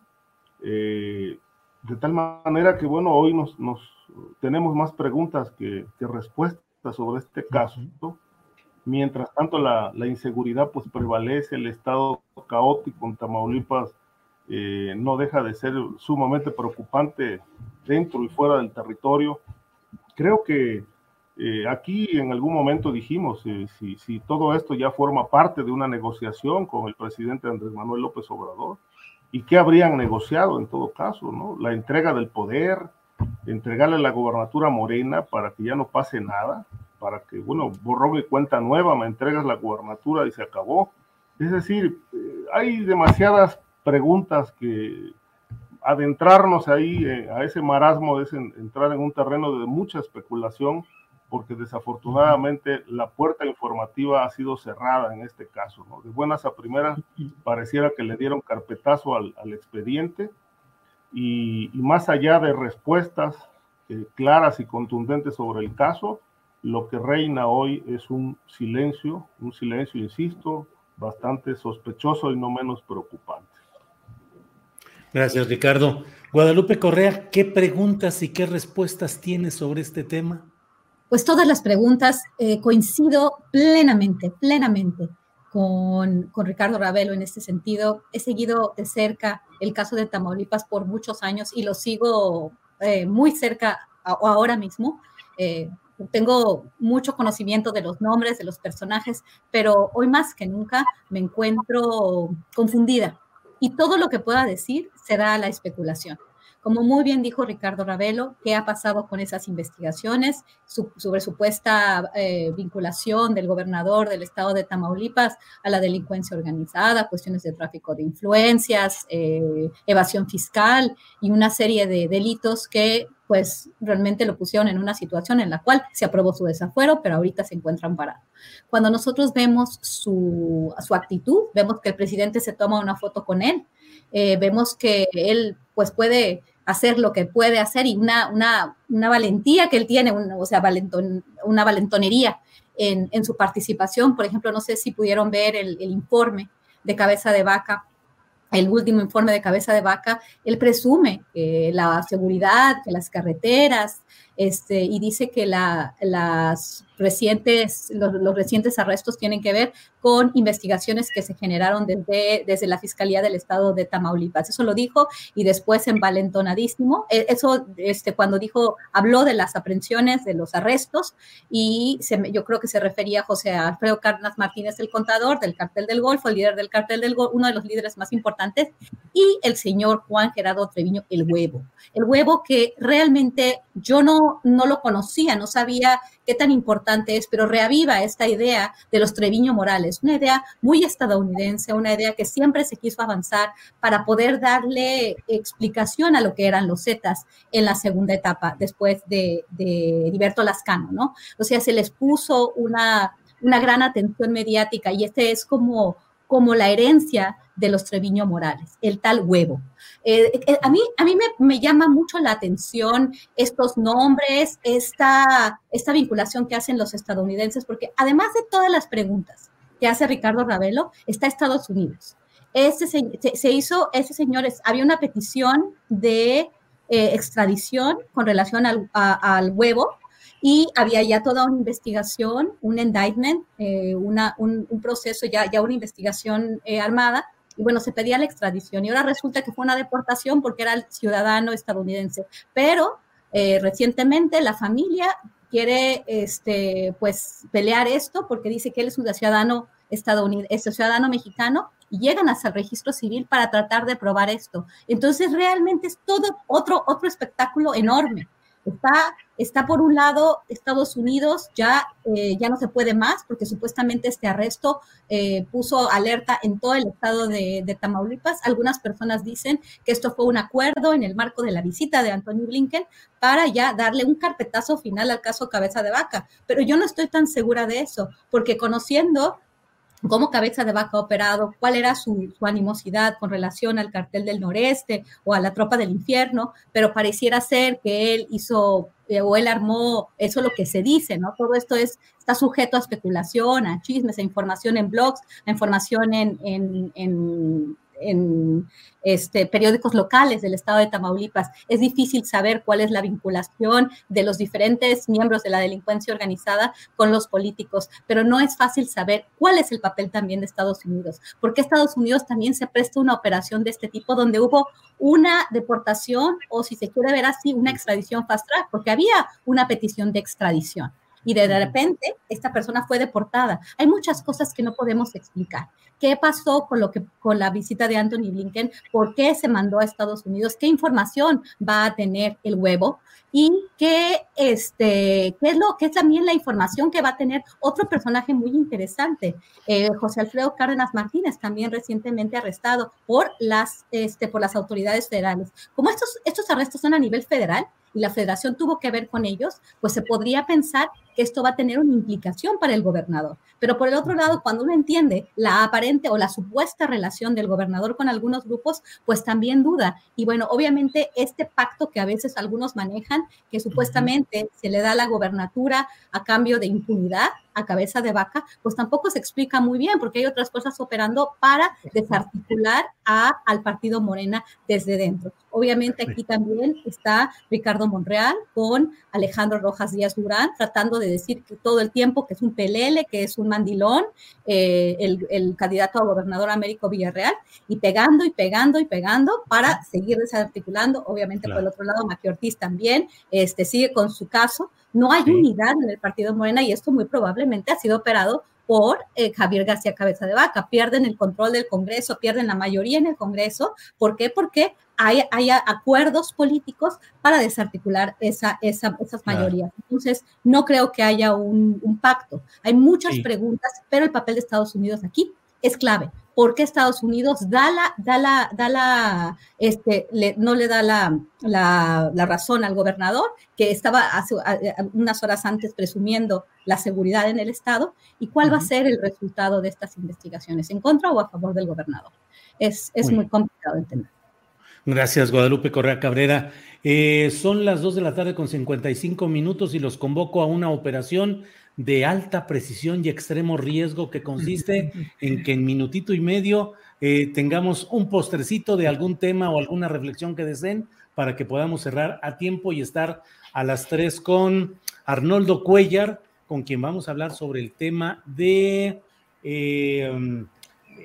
eh, de tal manera que, bueno, hoy nos, tenemos más preguntas que, respuestas sobre este caso. Mientras tanto, la, inseguridad pues prevalece, el estado caótico en Tamaulipas eh, no deja de ser sumamente preocupante dentro y fuera del territorio. Creo que eh, aquí en algún momento dijimos, eh, si, todo esto ya forma parte de una negociación con el presidente Andrés Manuel López Obrador, ¿y qué habrían negociado en todo caso? ¿no? La entrega del poder, entregarle la gobernatura Morena para que ya no pase nada, para que, bueno, borrón y cuenta nueva, me entregas la gobernatura y se acabó. Es decir, eh, hay demasiadas preguntas que adentrarnos ahí a ese marasmo es entrar en un terreno de mucha especulación porque desafortunadamente la puerta informativa ha sido cerrada en este caso. ¿no? De buenas a primeras pareciera que le dieron carpetazo al, expediente y, más allá de respuestas eh, claras y contundentes sobre el caso, lo que reina hoy es un silencio, un silencio, insisto, bastante sospechoso y no menos preocupante. Gracias, Ricardo. Guadalupe Correa, ¿qué preguntas y qué respuestas tienes sobre este tema? Pues todas las preguntas eh, coincido plenamente, plenamente con, Ricardo Ravelo en este sentido. He seguido de cerca el caso de Tamaulipas por muchos años y lo sigo eh, muy cerca ahora mismo. Eh, tengo mucho conocimiento de los nombres, de los personajes, pero hoy más que nunca me encuentro confundida y todo lo que pueda decir será la especulación. Como muy bien dijo Ricardo Ravelo, ¿qué ha pasado con esas investigaciones sobre supuesta eh, vinculación del gobernador del estado de Tamaulipas a la delincuencia organizada, cuestiones de tráfico de influencias, eh, evasión fiscal y una serie de delitos que pues realmente lo pusieron en una situación en la cual se aprobó su desafuero, pero ahorita se encuentran parados. Cuando nosotros vemos su, su actitud, vemos que el presidente se toma una foto con él, eh, vemos que él pues puede hacer lo que puede hacer y una, una, una valentía que él tiene, o sea, una valentonería en, en, su participación. Por ejemplo, no sé si pudieron ver el, el, informe de cabeza de vaca, el último informe de cabeza de vaca, él presume que la seguridad, que las carreteras, este, y dice que la, las recientes, los, recientes arrestos tienen que ver con investigaciones que se generaron desde, desde la Fiscalía del Estado de Tamaulipas. Eso lo dijo y después envalentonadísimo. E, eso, este, cuando dijo, habló de las aprehensiones, de los arrestos, y yo creo que se refería a José Alfredo Cárdenas Martínez, el contador del cartel del Golfo, el líder del cartel del Golfo, uno de los líderes más importantes, y el señor Juan Gerardo Treviño, el huevo. El huevo que realmente yo no, no lo conocía, no sabía qué tan importante es, pero reaviva esta idea de los Treviño Morales, una idea muy estadounidense, una idea que siempre se quiso avanzar para poder darle explicación a lo que eran los Zetas en la segunda etapa, después de, de Heriberto Lascano, ¿no? O sea, se les puso una, una gran atención mediática y este es como, como la herencia de los Treviño Morales, el tal huevo. Eh, eh, a mí, a mí me, llama mucho la atención estos nombres, esta, esta vinculación que hacen los estadounidenses, porque además de todas las preguntas que hace Ricardo Ravelo, está Estados Unidos. Este se, hizo, ese señor, había una petición de eh, extradición con relación al, al, huevo y había ya toda una investigación, un indictment, una, un, proceso, ya, ya una investigación armada y bueno, se pedía la extradición y ahora resulta que fue una deportación porque era el ciudadano estadounidense. Pero eh, recientemente la familia quiere este, pues, pelear esto porque dice que él es un ciudadano estadounidense, es un ciudadano mexicano y llegan hasta el registro civil para tratar de probar esto. Entonces realmente es todo otro, otro espectáculo enorme. Está, está por un lado Estados Unidos, ya, eh, ya no se puede más porque supuestamente este arresto eh, puso alerta en todo el estado de, de, Tamaulipas. Algunas personas dicen que esto fue un acuerdo en el marco de la visita de Anthony Blinken para ya darle un carpetazo final al caso Cabeza de Vaca. Pero yo no estoy tan segura de eso, porque conociendo cómo Cabeza de Vaca operado, cuál era su, animosidad con relación al cartel del noreste o a la tropa del infierno, pero pareciera ser que él hizo eh, o él armó, eso es lo que se dice, ¿no? Todo esto es, está sujeto a especulación, a chismes, a información en blogs, a información en, en en este, periódicos locales del estado de Tamaulipas. Es difícil saber cuál es la vinculación de los diferentes miembros de la delincuencia organizada con los políticos, pero no es fácil saber cuál es el papel también de Estados Unidos, porque Estados Unidos también se presta una operación de este tipo donde hubo una deportación o si se quiere ver así, una extradición fast track, porque había una petición de extradición y de repente esta persona fue deportada. Hay muchas cosas que no podemos explicar. ¿Qué pasó con lo que con la visita de Anthony Blinken? ¿Por qué se mandó a Estados Unidos? ¿Qué información va a tener el huevo? Y qué este qué es lo que es también la información que va a tener otro personaje muy interesante, eh, José Alfredo Cárdenas Martínez, también recientemente arrestado por las este por las autoridades federales. Como estos estos arrestos son a nivel federal, y la federación tuvo que ver con ellos, pues se podría pensar que esto va a tener una implicación para el gobernador. Pero por el otro lado, cuando uno entiende la aparente o la supuesta relación del gobernador con algunos grupos, pues también duda. Y bueno, obviamente este pacto que a veces algunos manejan, que supuestamente se le da la gobernatura a cambio de impunidad, a cabeza de vaca, pues tampoco se explica muy bien, porque hay otras cosas operando para desarticular a, al partido Morena desde dentro. Obviamente aquí también está Ricardo Monreal con Alejandro Rojas Díaz Durán, tratando de decir que todo el tiempo que es un pelele, que es un mandilón, eh, el, candidato a gobernador Américo Villarreal, y pegando y pegando y pegando para seguir desarticulando. Obviamente por el otro lado, Maqui Ortiz también este, sigue con su caso. No hay unidad en el partido Morena y esto muy probablemente ha sido operado por eh, Javier García Cabeza de Vaca. Pierden el control del Congreso, pierden la mayoría en el Congreso. ¿Por qué? Porque hay, acuerdos políticos para desarticular esa, esas mayorías. Entonces, no creo que haya un, pacto. Hay muchas preguntas, pero el papel de Estados Unidos aquí es clave. ¿Por qué Estados Unidos da la, da la, da la, este, no le da la, la, razón al gobernador, que estaba hace, unas horas antes presumiendo la seguridad en el Estado? ¿Y cuál va a ser el resultado de estas investigaciones? ¿En contra o a favor del gobernador? Es, es muy, complicado entender. Gracias, Guadalupe Correa Cabrera. Eh, son las 2 de la tarde con 55 minutos y los convoco a una operación de alta precisión y extremo riesgo que consiste (laughs) en que en minutito y medio eh, tengamos un postrecito de algún tema o alguna reflexión que deseen para que podamos cerrar a tiempo y estar a las tres con Arnoldo Cuellar, con quien vamos a hablar sobre el tema de eh,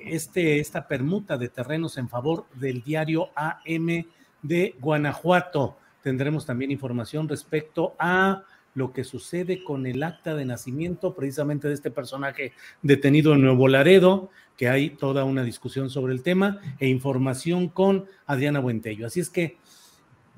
este, esta permuta de terrenos en favor del diario AM de Guanajuato. Tendremos también información respecto a lo que sucede con el acta de nacimiento precisamente de este personaje detenido en Nuevo Laredo, que hay toda una discusión sobre el tema, e información con Adriana Buentello. Así es que,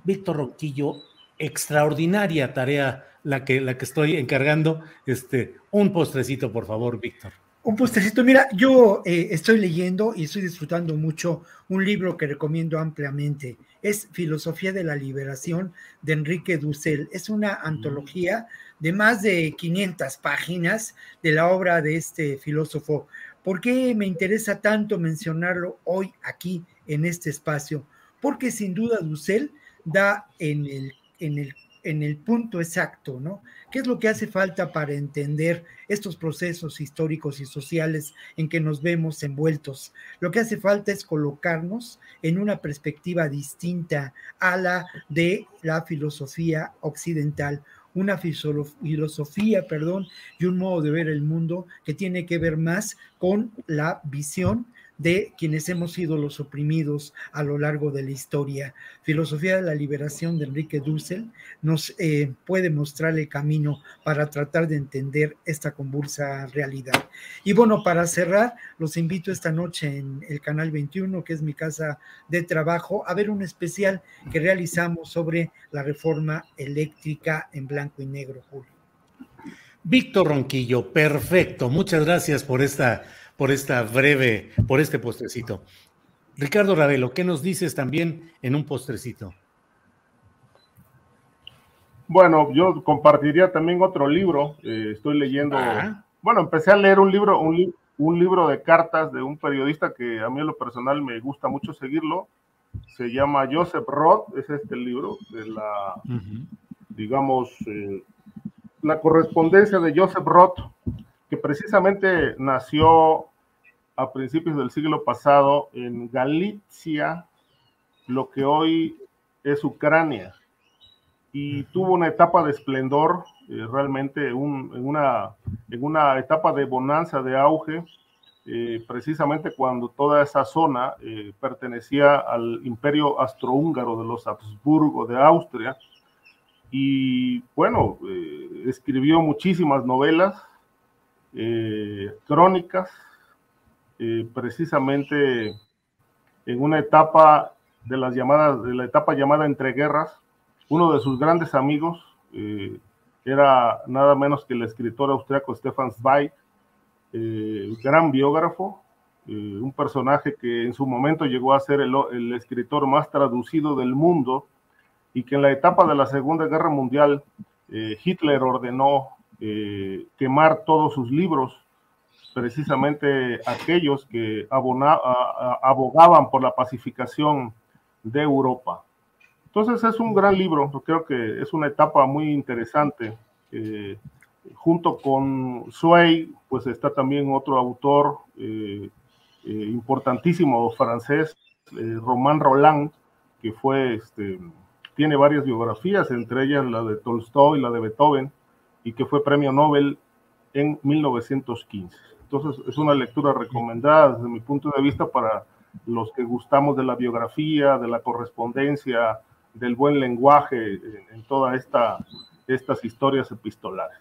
Víctor Roquillo, extraordinaria tarea la que, la que estoy encargando. Este, un postrecito, por favor, Víctor. Un postrecito. Mira, yo eh, estoy leyendo y estoy disfrutando mucho un libro que recomiendo ampliamente. Es Filosofía de la Liberación de Enrique Dussel. Es una antología de más de 500 páginas de la obra de este filósofo. ¿Por qué me interesa tanto mencionarlo hoy aquí en este espacio? Porque sin duda Dussel da en el, en el en el punto exacto, ¿no? ¿Qué es lo que hace falta para entender estos procesos históricos y sociales en que nos vemos envueltos? Lo que hace falta es colocarnos en una perspectiva distinta a la de la filosofía occidental, una filosofía, perdón, y un modo de ver el mundo que tiene que ver más con la visión de quienes hemos sido los oprimidos a lo largo de la historia. Filosofía de la liberación de Enrique Dussel nos eh, puede mostrar el camino para tratar de entender esta convulsa realidad. Y bueno, para cerrar, los invito esta noche en el canal 21, que es mi casa de trabajo, a ver un especial que realizamos sobre la reforma eléctrica en blanco y negro, Julio. Víctor Ronquillo, perfecto. Muchas gracias por esta por esta breve, por este postrecito. Ricardo Ravelo, ¿qué nos dices también en un postrecito? Bueno, yo compartiría también otro libro. Eh, estoy leyendo. Ah. Bueno, empecé a leer un libro, un, libro de cartas de un periodista que a mí en lo personal me gusta mucho seguirlo. Se llama Joseph Roth, es este libro de la, digamos, eh, la correspondencia de Joseph Roth, que precisamente nació a principios del siglo pasado en Galicia, lo que hoy es Ucrania, y tuvo una etapa de esplendor, eh, realmente en, una, en una etapa de bonanza, de auge, eh, precisamente cuando toda esa zona eh, pertenecía al imperio astrohúngaro de los Habsburgo de Austria. Y bueno, escribió muchísimas novelas, crónicas, eh, precisamente en una etapa de las llamadas, de la etapa llamada entre guerras, uno de sus grandes amigos eh, era nada menos que el escritor austriaco Stefan Zweig, eh, gran biógrafo, un personaje que en su momento llegó a ser el, el, escritor más traducido del mundo y que en la etapa de la Segunda Guerra Mundial Hitler ordenó quemar todos sus libros precisamente aquellos que abogaban por la pacificación de Europa. Entonces es un gran libro, creo que es una etapa muy interesante. Eh, junto con Sway, pues está también otro autor eh, eh, importantísimo francés, Romain Roland, que fue, este, tiene varias biografías, entre ellas la de Tolstoy, la de Beethoven, y que fue premio Nobel en 1915. Entonces es una lectura recomendada desde mi punto de vista para los que gustamos de la biografía, de la correspondencia, del buen lenguaje en, todas esta, estas historias epistolares.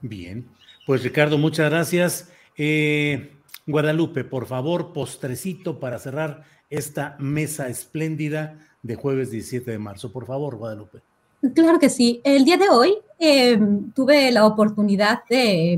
Bien, pues Ricardo, muchas gracias. Eh, Guadalupe, por favor, postrecito para cerrar esta mesa espléndida de jueves 17 de marzo. Por favor, Guadalupe. Claro que sí. El día de hoy eh, tuve la oportunidad de,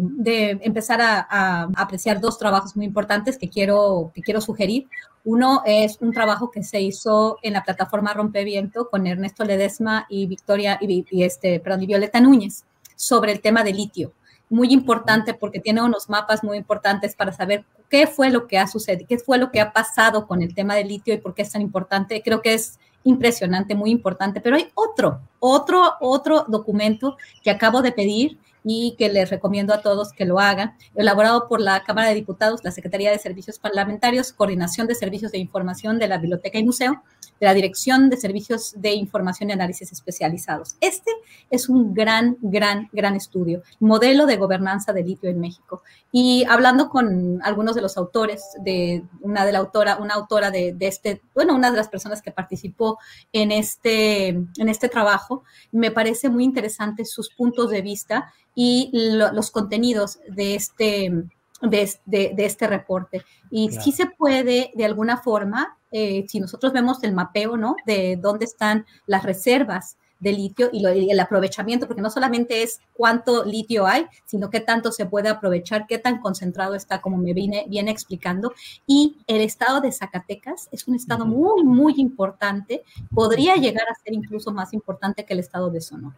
empezar a, apreciar dos trabajos muy importantes que quiero, que quiero sugerir. Uno es un trabajo que se hizo en la plataforma Rompeviento con Ernesto Ledesma y Victoria y, este, perdón, y Violeta Núñez sobre el tema del litio. Muy importante porque tiene unos mapas muy importantes para saber qué fue lo que ha sucedido, qué fue lo que ha pasado con el tema del litio y por qué es tan importante. Creo que es impresionante, muy importante, pero hay otro, otro, otro documento que acabo de pedir y que les recomiendo a todos que lo hagan, elaborado por la Cámara de Diputados, la Secretaría de Servicios Parlamentarios, Coordinación de Servicios de Información de la Biblioteca y Museo, de la Dirección de Servicios de Información y Análisis Especializados. Este es un gran, gran, gran estudio, modelo de gobernanza de litio en México. Y hablando con algunos de los autores, de una de la autora, una autora de, este, bueno, una de las personas que participó en este, en este trabajo, me parece muy interesante sus puntos de vista y los contenidos de este, de, este reporte. Y si sí se puede, de alguna forma, eh, si nosotros vemos el mapeo, ¿no? De dónde están las reservas de litio y, el aprovechamiento, porque no solamente es cuánto litio hay, sino qué tanto se puede aprovechar, qué tan concentrado está, como me viene, viene explicando. Y el estado de Zacatecas es un estado muy, muy importante, podría llegar a ser incluso más importante que el estado de Sonora.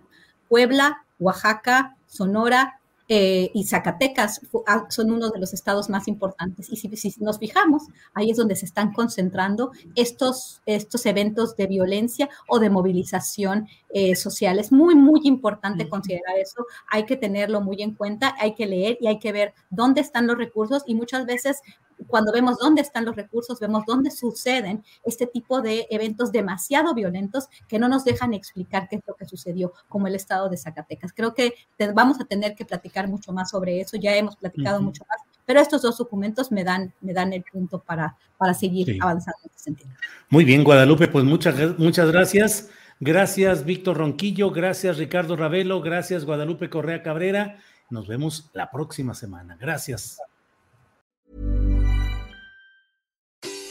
Puebla, Oaxaca, Sonora, eh, y Zacatecas ah, son uno de los estados más importantes. Y si, nos fijamos, ahí es donde se están concentrando estos, estos eventos de violencia o de movilización eh, social. Es muy, muy importante considerar eso. Hay que tenerlo muy en cuenta, hay que leer y hay que ver dónde están los recursos y muchas veces cuando vemos dónde están los recursos, vemos dónde suceden este tipo de eventos demasiado violentos que no nos dejan explicar qué es lo que sucedió, como el estado de Zacatecas. Creo que vamos a tener que platicar mucho más sobre eso, ya hemos platicado mucho más, pero estos dos documentos me dan, me dan el punto para, para seguir avanzando en este sentido. Muy bien, Guadalupe, pues muchas, muchas gracias. Gracias, Víctor Ronquillo, gracias, Ricardo Ravelo, gracias, Guadalupe Correa Cabrera. Nos vemos la próxima semana. Gracias.